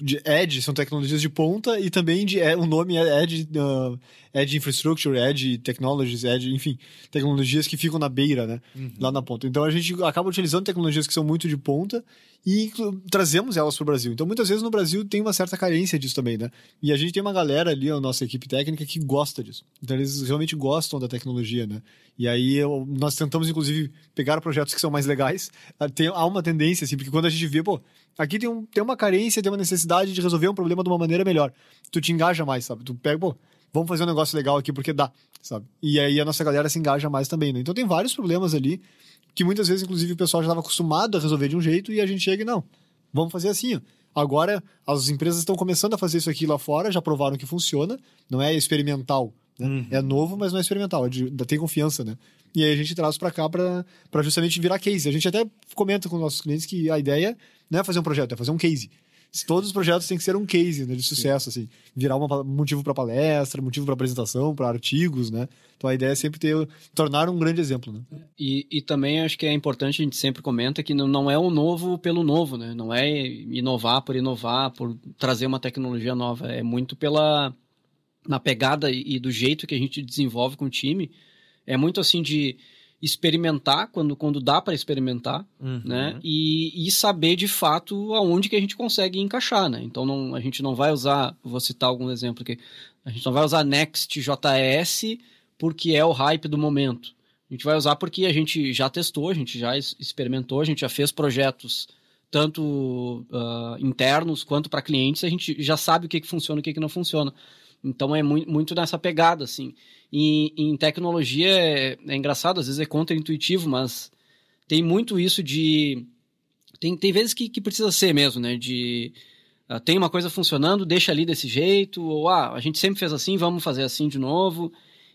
De Edge, são tecnologias de ponta e também de... É, o nome é Edge, uh, Edge Infrastructure, Edge Technologies, Edge... Enfim, tecnologias que ficam na beira, né? Uhum. Lá na ponta. Então, a gente acaba utilizando tecnologias que são muito de ponta e trazemos elas para o Brasil. Então, muitas vezes no Brasil tem uma certa carência disso também, né? E a gente tem uma galera ali, a nossa equipe técnica, que gosta disso. Então, eles realmente gostam da tecnologia, né? E aí eu, nós tentamos, inclusive, pegar projetos que são mais legais. Ah, tem, há uma tendência, assim, porque quando a gente vê, pô, aqui tem, um, tem uma carência, tem uma necessidade de resolver um problema de uma maneira melhor. Tu te engaja mais, sabe? Tu pega, pô, vamos fazer um negócio legal aqui porque dá, sabe? E aí a nossa galera se engaja mais também, né? Então tem vários problemas ali que muitas vezes, inclusive, o pessoal já estava acostumado a resolver de um jeito e a gente chega e não, vamos fazer assim, ó. Agora, as empresas estão começando a fazer isso aqui lá fora, já provaram que funciona, não é experimental, Né? Uhum. É novo, mas não é experimental, é de, tem confiança, né? E aí a gente traz para cá para justamente virar case. A gente até comenta com nossos clientes que a ideia não é fazer um projeto, é fazer um case. Todos os projetos têm que ser um case né, de sucesso, assim. Virar um motivo para palestra, motivo para apresentação, para artigos, né? Então a ideia é sempre ter, tornar um grande exemplo, né? E, e também acho que é importante, a gente sempre comenta, que não, é o novo pelo novo, né? Não é inovar por inovar, por trazer uma tecnologia nova. É muito pela na pegada e do jeito que a gente desenvolve com o time. É muito assim de experimentar quando, quando dá para experimentar, Uhum. né? E, e saber de fato aonde que a gente consegue encaixar, né? Então não, a gente não vai usar, vou citar algum exemplo aqui, a gente não vai usar Next.js porque é o hype do momento. A gente vai usar porque a gente já testou, a gente já experimentou, a gente já fez projetos tanto ah, internos quanto para clientes, a gente já sabe o que, que funciona e o que, que não funciona. Então é mui- muito nessa pegada, assim. E em tecnologia é, é engraçado, às vezes é contra-intuitivo, mas tem muito isso de. Tem, tem vezes que, que precisa ser mesmo, né? De. ah, tem uma coisa funcionando, deixa ali desse jeito, ou ah, a gente sempre fez assim, vamos fazer assim de novo.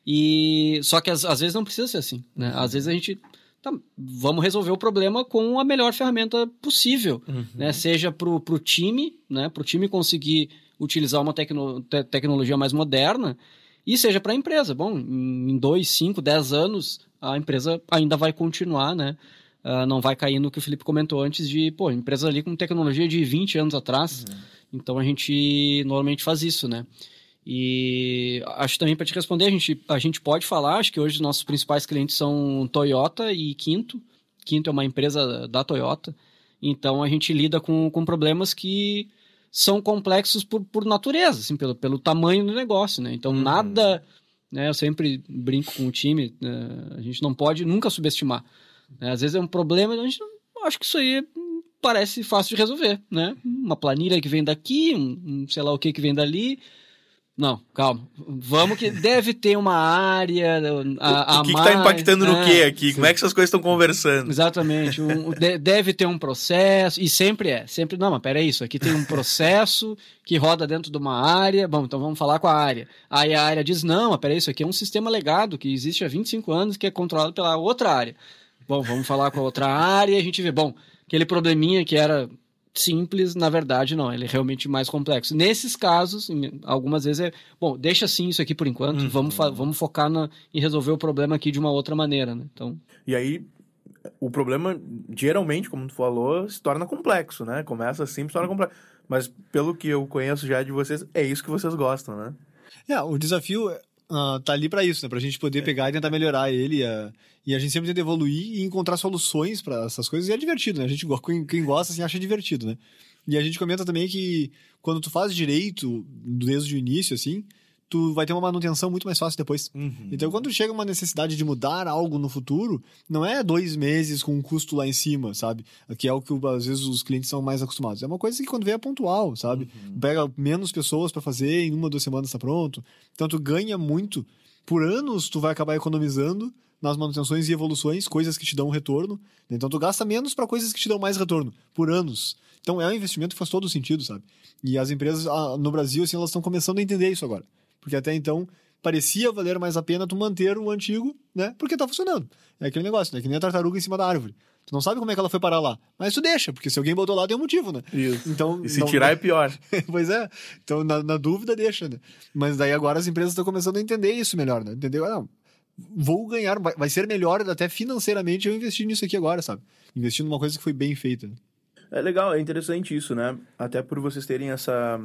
E só que às, às vezes não precisa ser assim, né? Às vezes a gente tá, vamos resolver o problema com a melhor ferramenta possível, né? Seja pro, pro time, né? Pro time conseguir utilizar uma tecno, te- tecnologia mais moderna e seja para a empresa. Bom, em 2, 5, 10 anos a empresa ainda vai continuar, né? Ah, não vai cair no que o Felipe comentou antes de, pô, empresa ali com tecnologia de 20 anos atrás. Então a gente normalmente faz isso, né? E acho também para te responder, a gente, a gente pode falar, acho que hoje os nossos principais clientes são Toyota e Quinto. Quinto é uma empresa da Toyota. Então a gente lida com, com problemas que são complexos por, por natureza, assim, pelo, pelo tamanho do negócio, né? Então nada, né? Eu sempre brinco com o time, né, a gente não pode nunca subestimar. né? Às vezes é um problema, a gente não, acho que isso aí parece fácil de resolver, né? Uma planilha que vem daqui, um, um sei lá o que que vem dali. Não, calma. Vamos que deve ter uma área a, a o que, que mais, tá impactando no né? que aqui? Como é que essas coisas estão conversando? Exatamente. Um- de- deve ter um processo, e sempre é. Sempre, não, mas peraí, isso aqui tem um processo que roda dentro de uma área. Bom, então vamos falar com a área. Aí a área diz, não, mas peraí, isso aqui é um sistema legado que existe há 25 anos que é controlado pela outra área. Bom, vamos falar com a outra área e a gente vê, bom, aquele probleminha que era simples, na verdade, não, ele é realmente mais complexo. Nesses casos, em- algumas vezes é, bom, deixa assim isso aqui por enquanto, vamos, fa- vamos focar na, em resolver o problema aqui de uma outra maneira, né? Então, E aí, o problema, geralmente, como tu falou, se torna complexo, né? Começa assim, se torna complexo. Mas pelo que eu conheço já de vocês, é isso que vocês gostam, né? É, o desafio ah, tá ali para isso, né? Pra gente poder pegar e tentar melhorar ele. e a gente sempre tenta evoluir e encontrar soluções para essas coisas. E é divertido, né? A gente, quem gosta, assim, acha divertido, né? E a gente comenta também que quando tu faz direito, desde o início, assim, tu vai ter uma manutenção muito mais fácil depois. Então, quando chega uma necessidade de mudar algo no futuro, não é dois meses com um custo lá em cima, sabe? Que é o que às vezes os clientes são mais acostumados. É uma coisa que quando vem é pontual, sabe? Pega menos pessoas para fazer, em uma, duas semanas tá pronto. Então, tu ganha muito. Por anos, tu vai acabar economizando nas manutenções e evoluções, coisas que te dão retorno. Então, tu gasta menos para coisas que te dão mais retorno, por anos. Então, é um investimento que faz todo sentido, sabe? E as empresas ah, no Brasil, assim, elas estão começando a entender isso agora. Porque até então parecia valer mais a pena tu manter o antigo, né? Porque tá funcionando. É aquele negócio, né? Que nem a tartaruga em cima da árvore. Tu não sabe como é que ela foi parar lá. Mas tu deixa, porque se alguém botou lá, tem um motivo, né? Isso. Então, E se não- tirar é pior. pois é. Então, na, na dúvida, deixa, né? Mas daí agora as empresas estão começando a entender isso melhor, né? Entendeu? Ah, Não, vou ganhar, vai, vai ser melhor até financeiramente eu investir nisso aqui agora, sabe? Investir numa coisa que foi bem feita. É legal, é interessante isso, né? Até por vocês terem essa,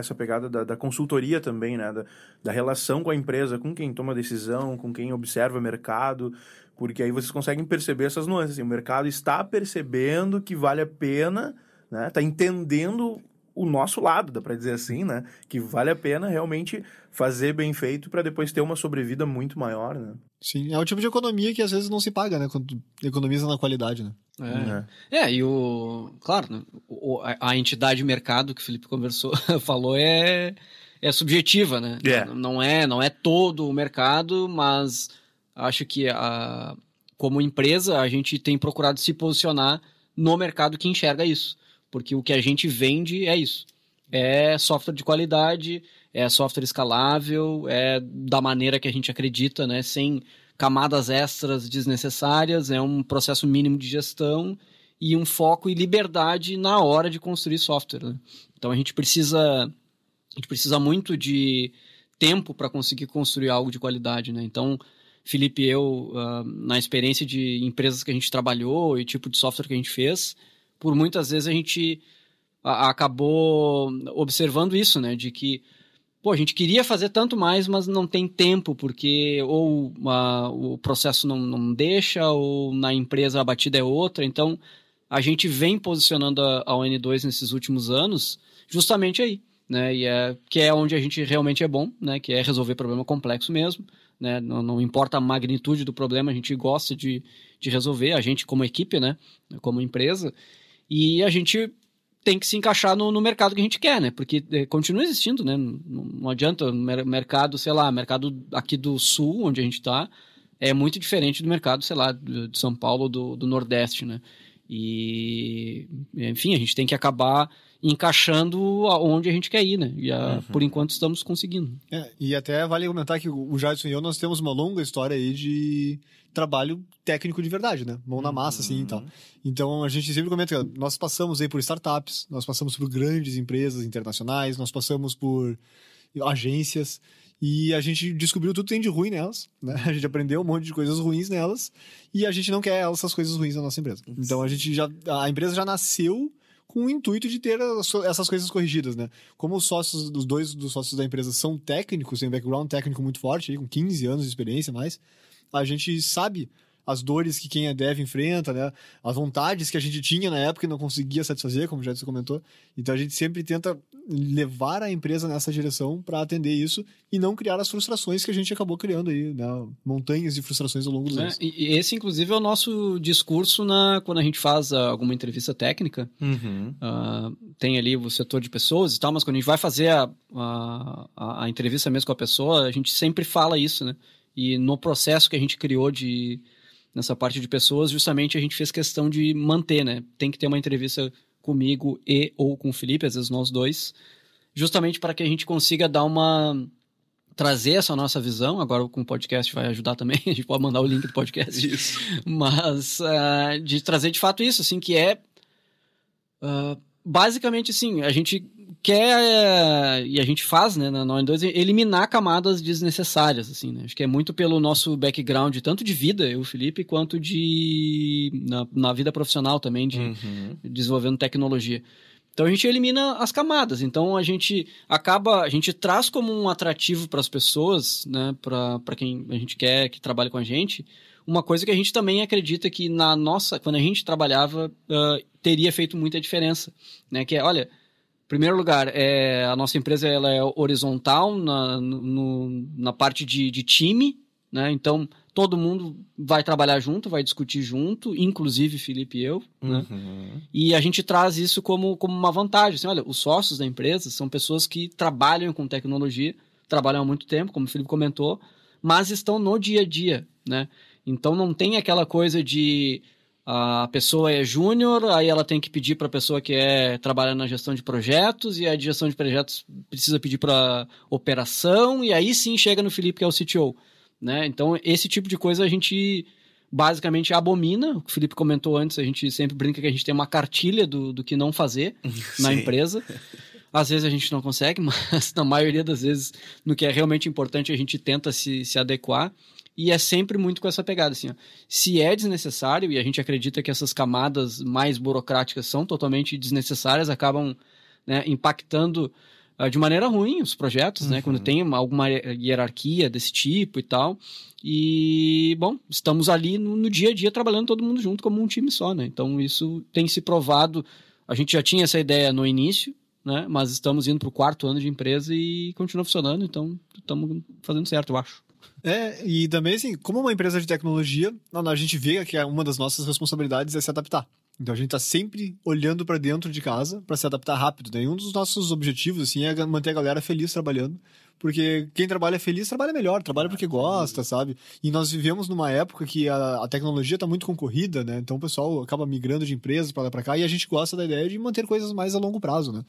essa pegada da, da consultoria também, né? Da, da relação com a empresa, com quem toma decisão, com quem observa o mercado, porque aí vocês conseguem perceber essas nuances. Assim, o mercado está percebendo que vale a pena, né? Tá entendendo o nosso lado, dá para dizer assim, né? Que vale a pena realmente fazer bem feito para depois ter uma sobrevida muito maior, né? Sim, é o tipo de economia que às vezes não se paga, né? Quando economiza na qualidade, né? É. É, e o. Claro, né, a, entidade mercado que o Felipe conversou, falou é, é subjetiva, né? É. Não, não é não é todo o mercado, mas acho que a, como empresa a gente tem procurado se posicionar no mercado que enxerga isso. Porque o que a gente vende é isso. É software de qualidade, é software escalável, é da maneira que a gente acredita, né? Sem camadas extras desnecessárias, é um processo mínimo de gestão e um foco e liberdade na hora de construir software. Né? Então a gente precisa a gente precisa muito de tempo para conseguir construir algo de qualidade, né? Então Felipe e eu, uh, na experiência de empresas que a gente trabalhou e tipo de software que a gente fez, por muitas vezes a gente acabou observando isso, né? De que, pô, a gente queria fazer tanto mais, mas não tem tempo, porque ou uh, o processo não, não deixa, ou na empresa a batida é outra. Então, a gente vem posicionando a, a ON2 nesses últimos anos justamente aí. Né, e é, que é onde a gente realmente é bom, né, que é resolver problema complexo mesmo, né? Não, não, importa a magnitude do problema, a gente gosta de, de resolver, a gente como equipe, né? Como empresa, e a gente tem que se encaixar no, no mercado que a gente quer, né? Porque é, continua existindo, né? Não, não adianta, mercado, sei lá, mercado aqui do sul, onde a gente está, é muito diferente do mercado, sei lá, de São Paulo, do, do Nordeste, né? E, enfim, a gente tem que acabar encaixando onde a gente quer ir, né? E a, uhum. por enquanto estamos conseguindo. É, e até vale comentar que o Jadson e eu, nós temos uma longa história aí de trabalho técnico de verdade, né? Mão na massa, assim, e tal. Uhum. Então, a gente sempre comenta que nós passamos aí por startups, nós passamos por grandes empresas internacionais, nós passamos por agências, e a gente descobriu tudo que tem de ruim nelas, né? A gente aprendeu um monte de coisas ruins nelas e a gente não quer essas coisas ruins na nossa empresa. Então a gente já a empresa já nasceu com o intuito de ter essas coisas corrigidas, né? Como os sócios, os dois dos sócios da empresa são técnicos, têm um background técnico muito forte, aí, com 15 anos de experiência mais, a gente sabe as dores que quem é dev enfrenta, né? As vontades que a gente tinha na época e não conseguia satisfazer, como já você comentou. Então a gente sempre tenta levar a empresa nessa direção para atender isso e não criar as frustrações que a gente acabou criando aí, né? Montanhas de frustrações ao longo dos é, anos. E esse, inclusive, é o nosso discurso na, quando a gente faz uh, alguma entrevista técnica. Uhum. Uh, tem ali o setor de pessoas e tal, mas quando a gente vai fazer a, a, a entrevista mesmo com a pessoa, a gente sempre fala isso, né? E no processo que a gente criou de nessa parte de pessoas, justamente a gente fez questão de manter, né? Tem que ter uma entrevista comigo e ou com o Felipe, às vezes nós dois, justamente para que a gente consiga dar uma trazer essa nossa visão. Agora com o podcast vai ajudar também, a gente pode mandar o link do podcast. Isso. Mas uh, de trazer de fato isso, assim, que é uh, basicamente assim, a gente quer, e a gente faz, né, na Nine 2, eliminar camadas desnecessárias, assim, né? Acho que é muito pelo nosso background, tanto de vida, eu, Felipe, quanto de... na, na vida profissional também, de uhum. desenvolvendo tecnologia. Então a gente elimina as camadas. Então a gente acaba, a gente traz como um atrativo para as pessoas, né, para quem a gente quer que trabalhe com a gente, uma coisa que a gente também acredita que na nossa, quando a gente trabalhava, uh, teria feito muita diferença, né, que é, olha, primeiro lugar, é, a nossa empresa ela é horizontal na, no, na parte de, de time, né? Então, todo mundo vai trabalhar junto, vai discutir junto, inclusive Felipe e eu, né? Uhum. E a gente traz isso como, como uma vantagem. Assim, olha, os sócios da empresa são pessoas que trabalham com tecnologia, trabalham há muito tempo, como o Felipe comentou, mas estão no dia a dia, né? Então, não tem aquela coisa de a pessoa é júnior, aí ela tem que pedir para a pessoa que é trabalhar na gestão de projetos, e a gestão de projetos precisa pedir para operação, e aí sim chega no Felipe, que é o CTO. Né? Então, esse tipo de coisa a gente basicamente abomina. O que o Felipe comentou antes, a gente sempre brinca que a gente tem uma cartilha do, do que não fazer na empresa. Às vezes a gente não consegue, mas na maioria das vezes, no que é realmente importante, a gente tenta se, se adequar. E é sempre muito com essa pegada, assim, ó. Se é desnecessário, e a gente acredita que essas camadas mais burocráticas são totalmente desnecessárias, acabam né, impactando uh, de maneira ruim os projetos, uhum. né? Quando uhum. tem uma, alguma hierarquia desse tipo e tal. E, bom, estamos ali no, no, dia a dia trabalhando todo mundo junto como um time só, né? Então isso tem se provado. A gente já tinha essa ideia no início, né? Mas estamos indo para o quarto ano de empresa e continua funcionando, então estamos fazendo certo, eu acho. É, e também, assim, como uma empresa de tecnologia, a gente vê que uma das nossas responsabilidades é se adaptar. Então a gente está sempre olhando para dentro de casa para se adaptar rápido. Né? E um dos nossos objetivos assim é manter a galera feliz trabalhando, porque quem trabalha feliz trabalha melhor, trabalha porque gosta, sabe? E nós vivemos numa época que a, a tecnologia está muito concorrida, né? Então o pessoal acaba migrando de empresas para lá para cá e a gente gosta da ideia de manter coisas mais a longo prazo, né?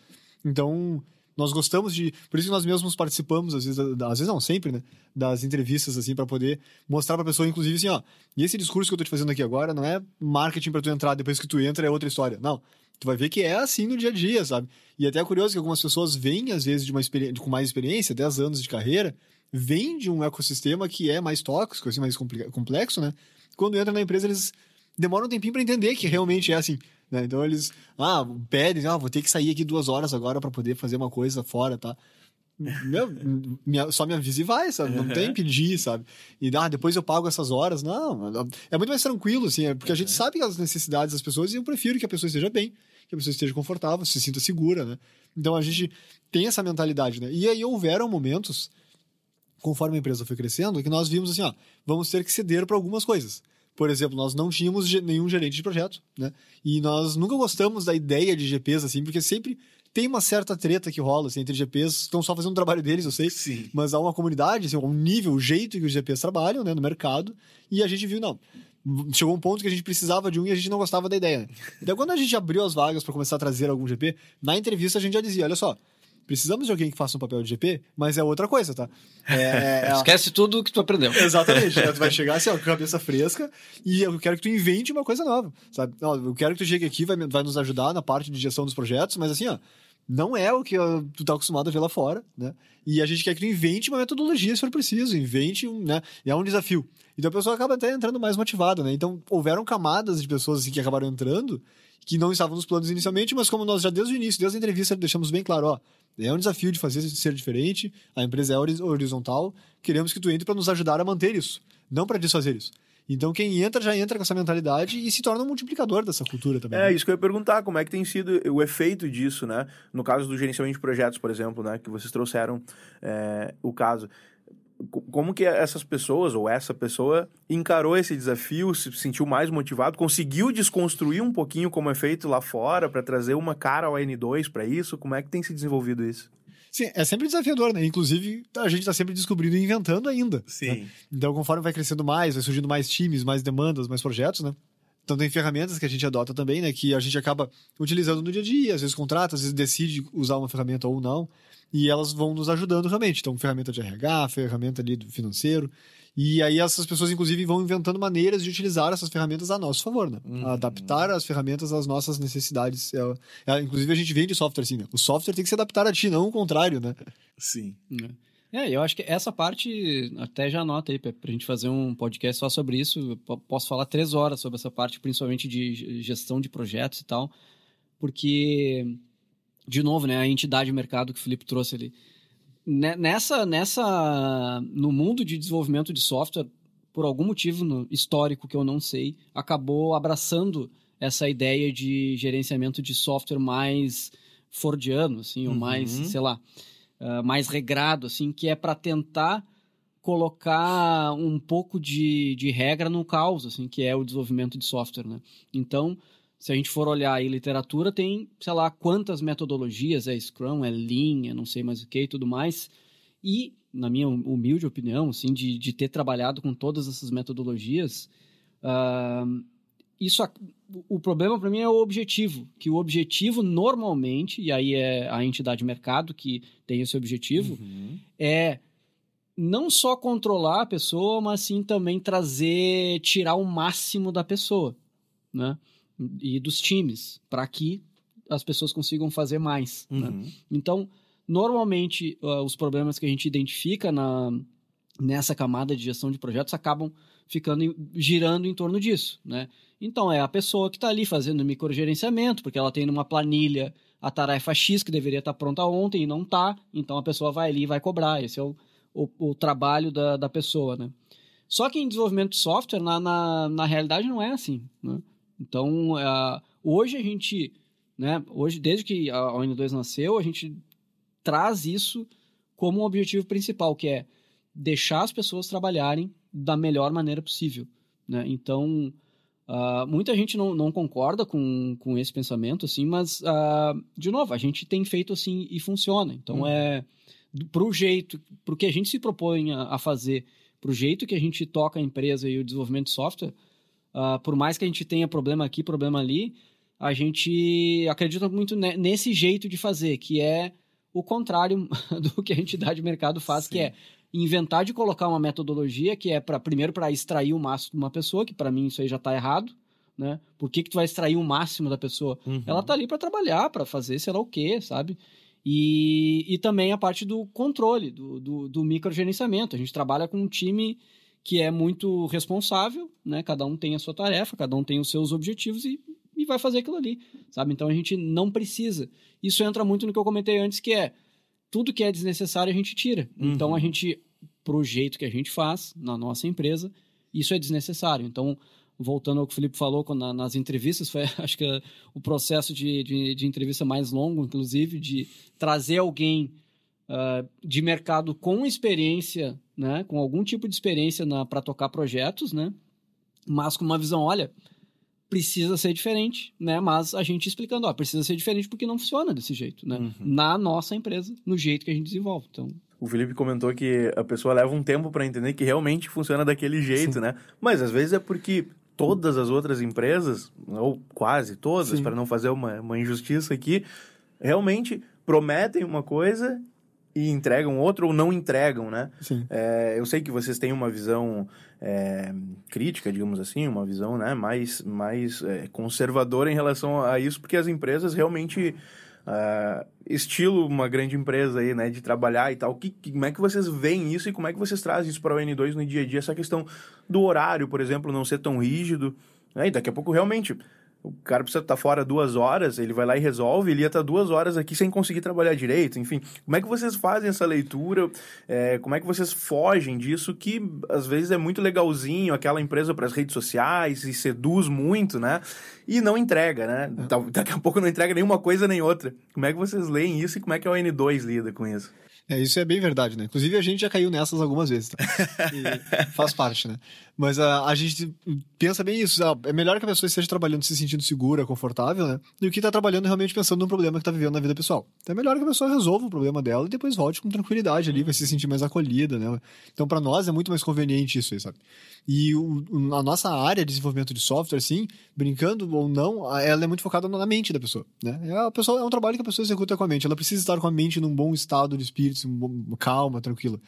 Então Nós gostamos de. Por isso que nós mesmos participamos, às vezes, às vezes não, sempre, né? Das entrevistas, assim, para poder mostrar pra pessoa, inclusive, assim, ó. E esse discurso que eu tô te fazendo aqui agora não é marketing pra tu entrar, depois que tu entra é outra história. Não. Tu vai ver que é assim no dia a dia, sabe? E até é curioso que algumas pessoas vêm, às vezes, de uma com mais experiência, 10 anos de carreira, vêm de um ecossistema que é mais tóxico, assim, mais complexo, né? Quando entra na empresa, eles demoram um tempinho pra entender que realmente é assim. Né? Então eles ah, pedem, ah, vou ter que sair aqui duas horas agora pra poder fazer uma coisa fora, tá? Meu, minha- só me avisa e vai, sabe? Não tem pedir, sabe? E ah, depois eu pago essas horas. Não, é muito mais tranquilo, assim, é porque a gente sabe as necessidades das pessoas e eu prefiro que a pessoa esteja bem, que a pessoa esteja confortável, se sinta segura, né? Então a gente tem essa mentalidade, né? E aí houveram momentos, conforme a empresa foi crescendo, que nós vimos assim, ó, vamos ter que ceder para algumas coisas. Por exemplo, nós não tínhamos nenhum gerente de projeto, né? E nós nunca gostamos da ideia de GPs, assim, porque sempre tem uma certa treta que rola, assim, entre GPs estão só fazendo o trabalho deles, eu sei. Sim. Mas há uma comunidade, assim, um nível, o jeito que os GPs trabalham, né, no mercado. E a gente viu, não. Chegou um ponto que a gente precisava de um e a gente não gostava da ideia. Né? Então, quando a gente abriu as vagas para começar a trazer algum GP, na entrevista a gente já dizia: olha só, precisamos de alguém que faça um papel de GP, mas é outra coisa, tá? É, é- é- Esquece tudo que tu aprendeu. Exatamente. né? Tu vai chegar assim, ó, com a cabeça fresca e eu quero que tu invente uma coisa nova, sabe? Ó, eu quero que tu chegue aqui, vai, vai nos ajudar na parte de gestão dos projetos, mas assim, ó, não é o que ó, tu tá acostumado a ver lá fora, né? E a gente quer que tu invente uma metodologia se for preciso, invente um, né? E é um desafio. Então a pessoa acaba até entrando mais motivada, né? Então houveram camadas de pessoas assim, que acabaram entrando que não estavam nos planos inicialmente, mas como nós já desde o início, desde a entrevista, deixamos bem claro, ó, é um desafio de fazer ser diferente, a empresa é hori- horizontal, queremos que tu entre para nos ajudar a manter isso, não para desfazer isso. Então quem entra já entra com essa mentalidade e se torna um multiplicador dessa cultura também. É, né? isso que eu ia perguntar, como é que tem sido o efeito disso, né? No caso do gerenciamento de projetos, por exemplo, né? Que vocês trouxeram é, o caso. Co- Como que essas pessoas, ou essa pessoa, encarou esse desafio, se sentiu mais motivado, conseguiu desconstruir um pouquinho como é feito lá fora, para trazer uma cara ao N2 para isso? Como é que tem se desenvolvido isso? Sim, é sempre desafiador, né? Inclusive, a gente está sempre descobrindo e inventando ainda. né? Então, conforme vai crescendo mais, vai surgindo mais times, mais demandas, mais projetos, né? Então, tem ferramentas que a gente adota também, né? Que a gente acaba utilizando no dia a dia, às vezes contrata, às vezes decide usar uma ferramenta ou não. E elas vão nos ajudando realmente. Então, ferramenta de RH, ferramenta ali do financeiro. E aí, essas pessoas, inclusive, vão inventando maneiras de utilizar essas ferramentas a nosso favor, né? Adaptar as ferramentas às nossas necessidades. É, é, inclusive, a gente vende software assim, né? O software tem que se adaptar a ti, não o contrário, né? Sim. É, eu acho que essa parte, até já anota aí, pra, pra gente fazer um podcast só sobre isso. Eu posso falar três horas sobre essa parte, principalmente de ge- gestão de projetos e tal, porque, de novo, né, a entidade de mercado que o Felipe trouxe ali. Ne- Nessa, nessa, no mundo de desenvolvimento de software, por algum motivo histórico que eu não sei, acabou abraçando essa ideia de gerenciamento de software mais fordiano, assim, ou mais, Uhum. sei lá, ah, mais regrado, assim, que é para tentar colocar um pouco de, de regra no caos, assim, que é o desenvolvimento de software, né? Então, se a gente for olhar aí literatura, tem, sei lá, quantas metodologias, é Scrum, é Lean, é não sei mais o que e tudo mais, e, na minha humilde opinião, assim, de, de ter trabalhado com todas essas metodologias, ah, isso, o problema para mim é o objetivo, que o objetivo normalmente, e aí é a entidade mercado que tem esse objetivo, é não só controlar a pessoa, mas sim também trazer, tirar o máximo da pessoa, né? E dos times, para que as pessoas consigam fazer mais. né? Uhum. Então, normalmente, ah, os problemas que a gente identifica na, nessa camada de gestão de projetos acabam ficando girando em torno disso, né? Então, é a pessoa que está ali fazendo microgerenciamento, porque ela tem numa planilha a tarefa X que deveria estar pronta ontem e não está, então a pessoa vai ali e vai cobrar. Esse é o, o, o trabalho da, da pessoa, né? Só que em desenvolvimento de software, na, na, na realidade, não é assim, né? Então, ah, hoje a gente, né? Hoje, desde que a ON2 nasceu, a gente traz isso como um objetivo principal, que é deixar as pessoas trabalharem da melhor maneira possível. Né? Então, ah, muita gente não, não concorda com, com esse pensamento, assim, mas, ah, de novo, a gente tem feito assim e funciona. Então, Uhum. é para o jeito, para o que a gente se propõe a, a fazer, para o jeito que a gente toca a empresa e o desenvolvimento de software, ah, por mais que a gente tenha problema aqui, problema ali, a gente acredita muito ne- nesse jeito de fazer, que é o contrário do que a entidade de mercado faz, Sim. que é inventar de colocar uma metodologia que é para primeiro para extrair o máximo de uma pessoa, que para mim isso aí já está errado, né? Por que, que tu vai extrair o máximo da pessoa? Uhum. Ela tá ali para trabalhar, para fazer sei lá o quê, sabe? E, e também a parte do controle, do, do, do microgerenciamento. A gente trabalha com um time que é muito responsável, né? Cada um tem a sua tarefa, cada um tem os seus objetivos e, e vai fazer aquilo ali, sabe? Então a gente não precisa. Isso entra muito no que eu comentei antes, que é tudo que é desnecessário a gente tira. Uhum. Então a gente, pro jeito que a gente faz na nossa empresa, isso é desnecessário. Então, voltando ao que o Felipe falou na- nas entrevistas, foi acho que é o processo de, de, de entrevista mais longo, inclusive, de trazer alguém ah, de mercado com experiência, né, com algum tipo de experiência para tocar projetos, né, mas com uma visão, olha, precisa ser diferente, né, mas a gente explicando, ó, precisa ser diferente porque não funciona desse jeito, né, Uhum. na nossa empresa, no jeito que a gente desenvolve. Então, O Felipe comentou que a pessoa leva um tempo para entender que realmente funciona daquele jeito, né? Mas às vezes é porque todas as outras empresas, ou quase todas, Sim. para não fazer uma, uma injustiça aqui, realmente prometem uma coisa e entregam outra ou não entregam, né? Sim. É, eu sei que vocês têm uma visão é, crítica, digamos assim, uma visão né, mais, mais é, conservadora em relação a isso, porque as empresas realmente, ah, estilo uma grande empresa aí, né, de trabalhar e tal, que, que- como é que vocês veem isso e como é que vocês trazem isso para o N2 no dia a dia? Essa questão do horário, por exemplo, não ser tão rígido, né, e daqui a pouco realmente... O cara precisa estar fora duas horas, ele vai lá e resolve, ele ia estar duas horas aqui sem conseguir trabalhar direito, enfim. Como é que vocês fazem essa leitura? É, como é que vocês fogem disso que às vezes é muito legalzinho, aquela empresa para as redes sociais e seduz muito, né? E não entrega, né? Da- Daqui a pouco não entrega nenhuma coisa nem outra. Como é que vocês leem isso e como é que a N2 lida com isso? É, isso é bem verdade, né? Inclusive a gente já caiu nessas algumas vezes, tá? Faz parte, né? Mas a, a gente pensa bem isso. ah, É melhor que a pessoa esteja trabalhando se sentindo segura, confortável, né? Do que tá trabalhando realmente pensando num problema que tá vivendo na vida pessoal. Então é melhor que a pessoa resolva o problema dela e depois volte com tranquilidade ali, vai se sentir mais acolhida, né? Então para nós é muito mais conveniente isso aí, sabe? E o- a nossa área de desenvolvimento de software, assim, brincando ou não, ela é muito focada na mente da pessoa, né? É, a pessoa, é um trabalho que a pessoa executa com a mente. Ela precisa estar com a mente num bom estado de espírito, bom- calma, tranquila.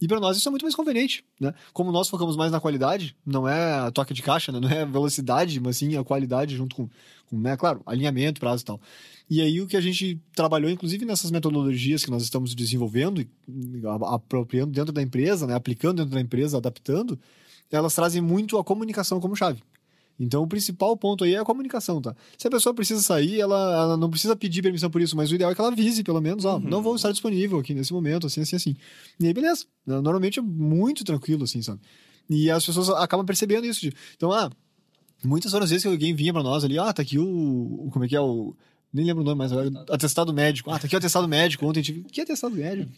E para nós isso é muito mais conveniente, né? Como nós focamos mais na qualidade, não é a toque de caixa, né? não é a velocidade, mas sim a qualidade junto com, com né? claro, alinhamento, prazo e tal. E aí o que a gente trabalhou, inclusive nessas metodologias que nós estamos desenvolvendo, apropriando dentro da empresa, né? aplicando dentro da empresa, adaptando, elas trazem muito a comunicação como chave. Então, o principal ponto aí é a comunicação, tá? Se a pessoa precisa sair, ela, ela não precisa pedir permissão por isso, mas o ideal é que ela avise, pelo menos, ó, não vou estar disponível aqui nesse momento, assim, assim, assim. E aí, beleza. Normalmente é muito tranquilo, assim, sabe? E as pessoas acabam percebendo isso. de- Então, ah, muitas foram as vezes que alguém vinha pra nós ali, ah, tá aqui o. o- como é que é o. Nem lembro o nome mais agora. Atestado médico. Ah, tá aqui o atestado médico. Ontem tive. Que atestado médico?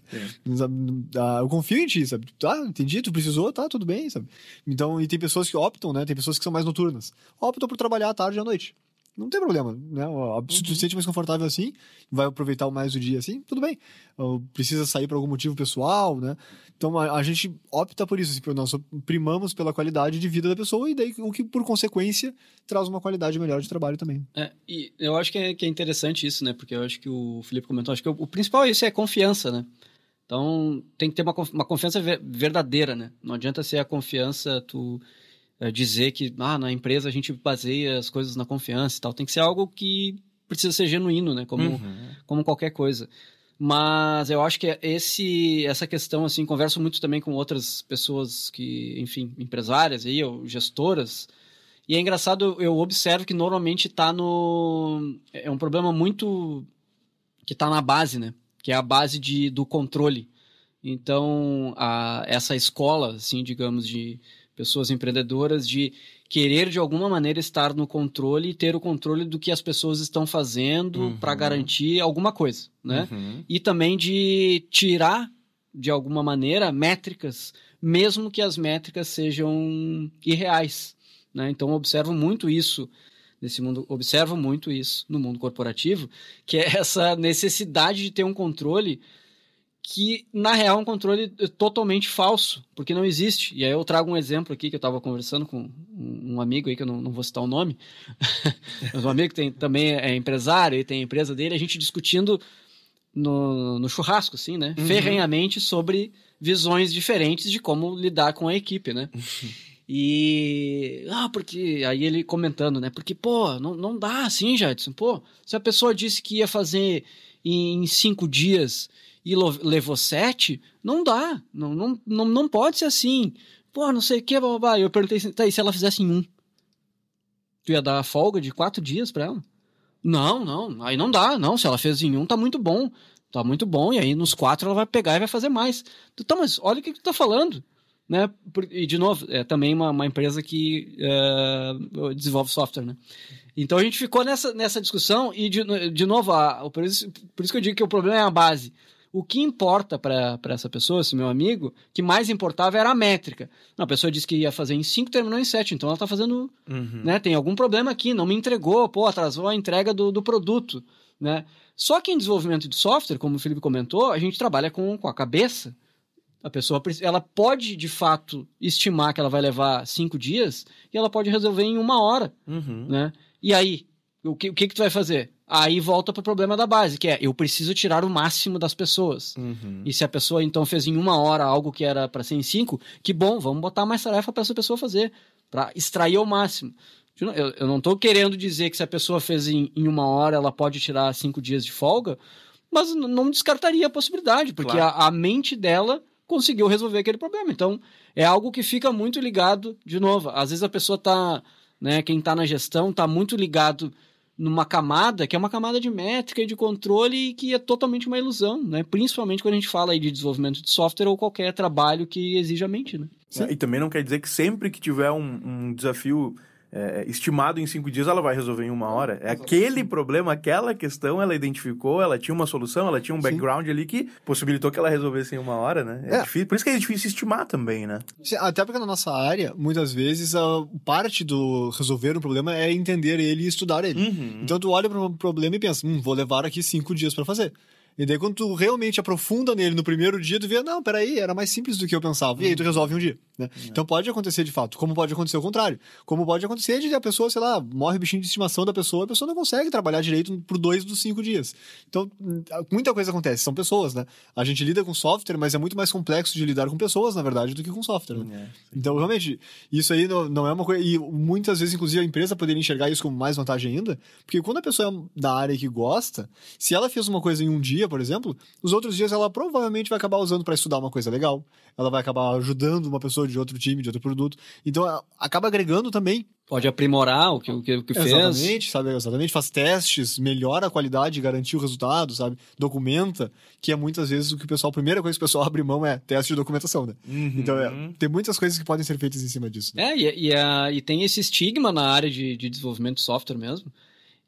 Ah, eu confio em ti, sabe? Tá, entendi, tu precisou, tá, tudo bem, sabe? Então, e tem pessoas que optam, né? Tem pessoas que são mais noturnas. Optam por trabalhar à tarde e à noite. Não tem problema, né? Se tu se sente mais confortável assim, vai aproveitar mais o dia assim, tudo bem. Ou precisa sair por algum motivo pessoal, né? Então a, a gente opta por isso, assim, nós primamos pela qualidade de vida da pessoa e daí o que por consequência traz uma qualidade melhor de trabalho também. É, e eu acho que é, que é interessante isso, né? Porque eu acho que o Felipe comentou, acho que o, o principal é isso, é confiança, né? Então, tem que ter uma, uma confiança ver- verdadeira, né? Não adianta ser a confiança, tu dizer que ah, na empresa a gente baseia as coisas na confiança e tal. Tem que ser algo que precisa ser genuíno, né? Como, como qualquer coisa. Mas eu acho que esse, essa questão, assim, converso muito também com outras pessoas que, enfim, empresárias aí, ou gestoras, e é engraçado, eu observo que normalmente tá no. É um problema muito. que tá na base, né? Que é a base de, do controle. Então, a, essa escola, assim, digamos, de pessoas empreendedoras, de querer de alguma maneira estar no controle e ter o controle do que as pessoas estão fazendo Uhum. para garantir alguma coisa, né? Uhum. e também de tirar, de alguma maneira, métricas, mesmo que as métricas sejam irreais. Né? Então, eu observo muito isso nesse mundo, observo muito isso no mundo corporativo, que é essa necessidade de ter um controle que, na real, é um controle totalmente falso, porque não existe. E aí eu trago um exemplo aqui que eu estava conversando com um amigo aí, que eu não, não vou citar o nome, mas um amigo que tem, também é empresário e tem a empresa dele, a gente discutindo no, no churrasco, assim, né? Ferrenhamente sobre visões diferentes de como lidar com a equipe, né? E. Ah, porque. Aí ele comentando, né? Porque, pô, não, não dá assim, Jadson. Pô, se a pessoa disse que ia fazer em cinco dias e levou sete, não dá. Não, não, não, não pode ser assim. Pô, não sei o que, blá. Eu perguntei, assim, tá, e se ela fizesse em um? Tu ia dar folga de quatro dias pra ela? Não, não, aí não dá. Não, se ela fez em um, tá muito bom. Tá muito bom, e aí nos quatro ela vai pegar e vai fazer mais. Tu, Tá, mas olha o que, tu tá falando. Né? E, de novo, é também uma, uma empresa que é, desenvolve software, né? Então a gente ficou nessa, nessa discussão e, de, de novo, a, por, isso, por isso que eu digo que o problema é a base. O que importa para essa pessoa, esse meu amigo, que mais importava era a métrica. Não, a pessoa disse que ia fazer em 5, terminou em 7, então ela está fazendo Uhum. né? Tem algum problema aqui, não me entregou, pô, atrasou a entrega do, do produto, né? Só que em desenvolvimento de software, como o Felipe comentou, a gente trabalha com, com a cabeça. A pessoa, ela pode, de fato, estimar que ela vai levar cinco dias e ela pode resolver em uma hora, Uhum. né? E aí, o que, o que que tu vai fazer? Aí volta para o problema da base, que é, eu preciso tirar o máximo das pessoas. Uhum. E se a pessoa então fez em uma hora algo que era para ser em cinco, que bom, vamos botar mais tarefa para essa pessoa fazer, para extrair ao máximo. Eu, eu não estou querendo dizer que se a pessoa fez em, em uma hora, ela pode tirar cinco dias de folga, mas não descartaria a possibilidade, porque Claro. a, a mente dela conseguiu resolver aquele problema. Então, é algo que fica muito ligado, de novo, às vezes a pessoa tá, né, quem está na gestão está muito ligado numa camada que é uma camada de métrica e de controle e que é totalmente uma ilusão, né? Principalmente quando a gente fala aí de desenvolvimento de software ou qualquer trabalho que exija a mente, né? E também não quer dizer que sempre que tiver um, um desafio é, estimado em cinco dias, ela vai resolver em uma hora. É aquele problema, aquela questão, ela identificou, ela tinha uma solução, ela tinha um background ali que possibilitou que ela resolvesse em uma hora, né? É, É. difícil. Por isso que é difícil estimar também, né? Sim, Até porque na nossa área, muitas vezes, a parte do resolver um problema é entender ele e estudar ele. Uhum. Então tu olha para um problema e pensa, hum, vou levar aqui cinco dias para fazer. E daí quando tu realmente aprofunda nele no primeiro dia, tu vê, não, peraí, era mais simples do que eu pensava. E aí tu resolve em um dia, né? Então pode acontecer de fato, como pode acontecer o contrário. Como pode acontecer de a pessoa, sei lá, morre o bichinho de estimação da pessoa, a pessoa não consegue trabalhar direito por dois dos cinco dias. Então, hum, muita coisa acontece, são pessoas, né? A gente lida com software, mas é muito mais complexo de lidar com pessoas, na verdade, do que com software. Né? Então, realmente, isso aí não, não é uma coisa. E muitas vezes, inclusive, a empresa poderia enxergar isso como mais vantagem ainda, porque quando a pessoa é da área que gosta, se ela fez uma coisa em um dia, por exemplo, os outros dias ela provavelmente vai acabar usando para estudar uma coisa legal, ela vai acabar ajudando uma pessoa de outro time, de outro produto. Então, acaba agregando também. Pode aprimorar o que, o que, o que fez. Exatamente, sabe? Exatamente, faz testes, melhora a qualidade, garantir o resultado, sabe? Documenta, que é muitas vezes o que o pessoal, a primeira coisa que o pessoal abre mão é teste de documentação, né? Então, é, tem muitas coisas que podem ser feitas em cima disso. Né? É, e, e, a- e tem esse estigma na área de, de desenvolvimento de software mesmo.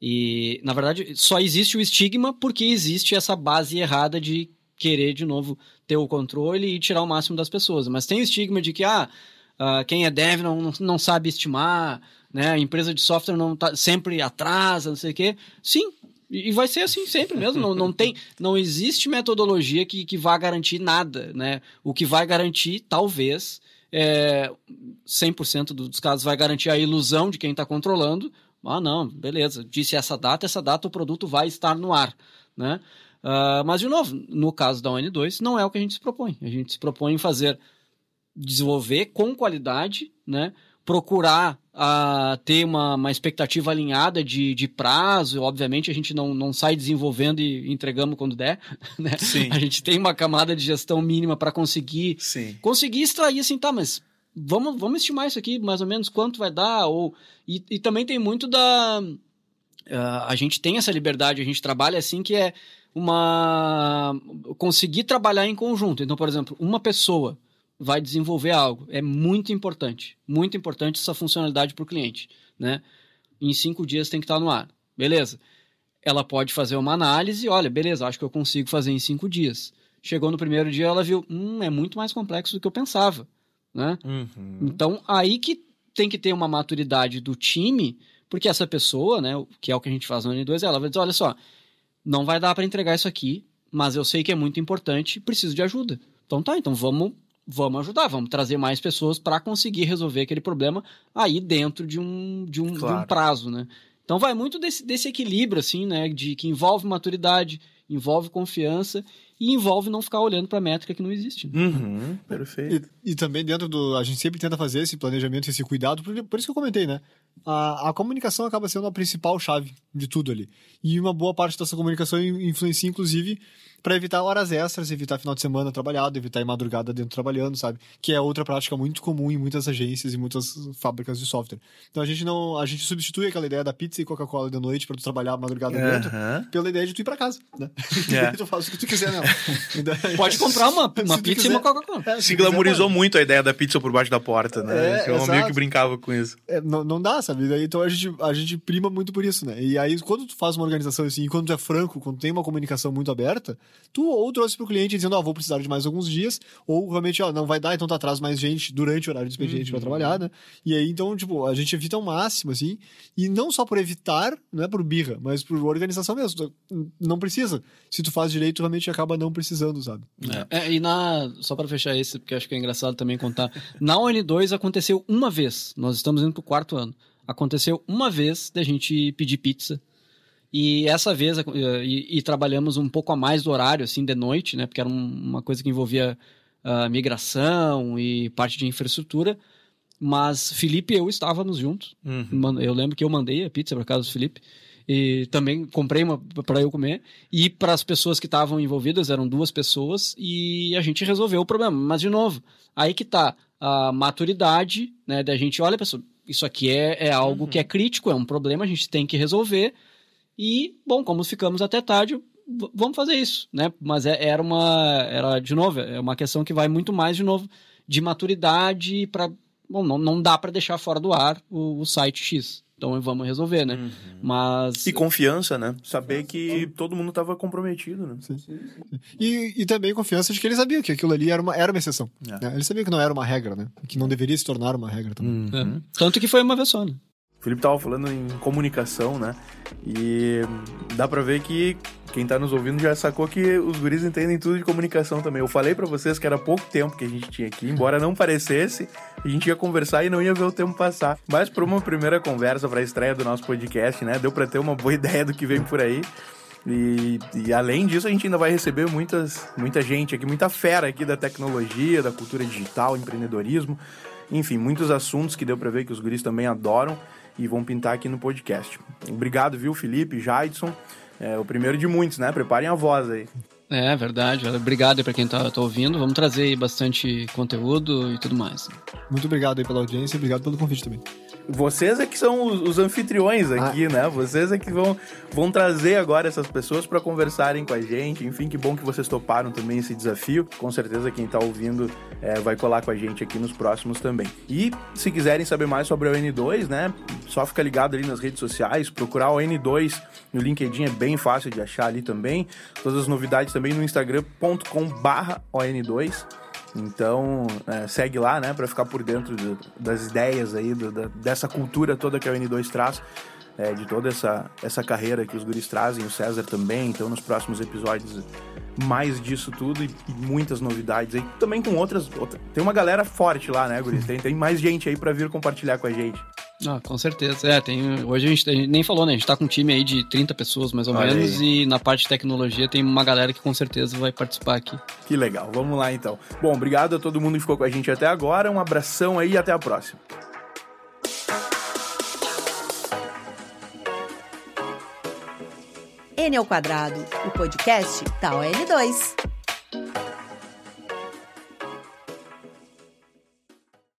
E, na verdade, só existe o estigma porque existe essa base errada de querer, de novo, ter o controle e tirar o máximo das pessoas. Mas tem o estigma de que, ah, ah, quem é dev não, não, sabe estimar, né? A empresa de software não tá, sempre atrasa, não sei o quê. Sim, e e vai ser assim sempre mesmo. Não, não, tem, não existe metodologia que, que vá garantir nada, né? O que vai garantir, talvez, é, 100% dos casos vai garantir a ilusão de quem está controlando. Ah, não, beleza. Disse essa data, essa data o produto vai estar no ar, né? Ah, mas, de novo, no caso da ON2, não é o que a gente se propõe. A gente se propõe em fazer, desenvolver com qualidade, né? Procurar ah, ter uma, uma expectativa alinhada de, de prazo. Obviamente, a gente não, não sai desenvolvendo e entregamos quando der, né? Sim. A gente tem uma camada de gestão mínima para conseguir Sim. conseguir extrair assim, tá, mas vamos, vamos estimar isso aqui, mais ou menos quanto vai dar, ou e, e também tem muito da ah, a gente tem essa liberdade, a gente trabalha assim que é uma conseguir trabalhar em conjunto. Então, por exemplo, uma pessoa vai desenvolver algo, é muito importante, muito importante essa funcionalidade para o cliente, né? Em cinco dias tem que estar no ar, beleza? Ela pode fazer uma análise, olha, beleza, acho que eu consigo fazer em cinco dias. Chegou no primeiro dia, ela viu, hum, é muito mais complexo do que eu pensava, né? Uhum. Então, aí que tem que ter uma maturidade do time, porque essa pessoa, né, que é o que a gente faz no N2, ela vai dizer, olha só, não vai dar para entregar isso aqui, mas eu sei que é muito importante, preciso de ajuda. Então tá, então vamos vamos ajudar, vamos trazer mais pessoas para conseguir resolver aquele problema aí dentro de um, de um, de um Claro. prazo, né? Então vai muito desse, desse equilíbrio, assim, né? De que envolve maturidade, envolve confiança e envolve não ficar olhando para métrica que não existe. Né? Uhum, perfeito. E, e, também dentro do. A gente sempre tenta fazer esse planejamento, esse cuidado, por, por isso que eu comentei, né? A, a, comunicação acaba sendo a principal chave de tudo ali. E uma boa parte dessa comunicação influencia, inclusive, para evitar horas extras, evitar final de semana trabalhado, evitar ir madrugada dentro trabalhando, sabe? Que é outra prática muito comum em muitas agências e muitas fábricas de software. Então a gente não. A gente substitui aquela ideia da pizza e Coca-Cola de noite para tu trabalhar madrugada uhum. dentro pela ideia de tu ir para casa, né? Yeah. É. tu faz o que tu quiser, não. Pode comprar uma, uma pizza quiser, e uma Coca-Cola. É, se, se glamorizou muito a ideia da pizza por baixo da porta, né? É, Tinha um amigo que brincava com isso. É, não, não dá, sabe? Então a gente, a gente prima muito por isso, né? E aí, quando tu faz uma organização assim, e quando tu é franco, quando tem uma comunicação muito aberta, tu ou trouxe pro cliente dizendo, ó, oh, vou precisar de mais alguns dias, ou realmente, ó, não vai dar, então tá atrás mais gente durante o horário de expediente uhum. pra trabalhar, né? E aí, então, tipo, a gente evita ao máximo, assim, e não só por evitar, não é por birra, mas por organização mesmo. Não precisa. Se tu faz direito, realmente acaba não precisando, sabe? É. é e na. Só para fechar esse, porque acho que é engraçado também contar. Na ON2 aconteceu uma vez. Nós estamos indo pro quarto ano. Aconteceu uma vez da gente pedir pizza. E essa vez, e, e, trabalhamos um pouco a mais do horário, assim, de noite, né? Porque era um, uma coisa que envolvia uh, migração e parte de infraestrutura. Mas Felipe e eu estávamos juntos. Uhum. Eu lembro que eu mandei a pizza para casa do Felipe e também comprei uma para eu comer e para as pessoas que estavam envolvidas eram duas pessoas e a gente resolveu o problema mas de novo aí que tá a maturidade né da gente olha pessoal isso aqui é, é algo uhum. que é crítico é um problema a gente tem que resolver e bom como ficamos até tarde vamos fazer isso né mas é, era uma era de novo é uma questão que vai muito mais de novo de maturidade para bom não, não dá para deixar fora do ar o, o site X então vamos resolver, né? Uhum. Mas. E confiança, né? Saber que todo mundo estava comprometido, né? Sim. E, e também confiança de que eles sabiam que aquilo ali era uma, era uma exceção. É. Né? Eles sabiam que não era uma regra, né? Que não deveria se tornar uma regra também. Uhum. É. Tanto que foi uma vez só, né? Felipe tava falando em comunicação, né? E dá pra ver que quem tá nos ouvindo já sacou que os guris entendem tudo de comunicação também. Eu falei para vocês que era pouco tempo que a gente tinha aqui, embora não parecesse, a gente ia conversar e não ia ver o tempo passar. Mas por uma primeira conversa para a estreia do nosso podcast, né, deu para ter uma boa ideia do que vem por aí. E, e, além disso, a gente ainda vai receber muitas, muita gente aqui, muita fera aqui da tecnologia, da cultura digital, empreendedorismo, enfim, muitos assuntos que deu para ver que os guris também adoram e vão pintar aqui no podcast. Obrigado, viu, Felipe, Jaidson. É o primeiro de muitos, né? Preparem a voz aí. É, verdade. Obrigado aí pra quem tá, tá ouvindo. Vamos trazer aí bastante conteúdo e tudo mais. Muito obrigado aí pela audiência e obrigado pelo convite também. Vocês é que são os, os anfitriões aqui, ah. né? Vocês é que vão, vão trazer agora essas pessoas para conversarem com a gente. Enfim, que bom que vocês toparam também esse desafio. Com certeza quem tá ouvindo é, vai colar com a gente aqui nos próximos também. E se quiserem saber mais sobre a ON2, né? Só fica ligado ali nas redes sociais, procurar o ON2 no LinkedIn é bem fácil de achar ali também. Todas as novidades também no instagram.com/on2. Então, é, segue lá, né, para ficar por dentro de, das ideias aí, do, da, dessa cultura toda que a N2 traz, é, de toda essa, essa carreira que os guris trazem, o César também. Então, nos próximos episódios, mais disso tudo e, e muitas novidades aí. Também com outras, outra, Tem uma galera forte lá, né, guris? Tem, tem mais gente aí para vir compartilhar com a gente. Ah, com certeza. É, tem, hoje a gente, a gente, nem falou, né? A gente tá com um time aí de 30 pessoas, mais ou Olha menos, aí. e na parte de tecnologia tem uma galera que com certeza vai participar aqui. Que legal, vamos lá então. Bom, obrigado a todo mundo que ficou com a gente até agora, um abração aí e até a próxima. N ao Quadrado, o podcast da ON2.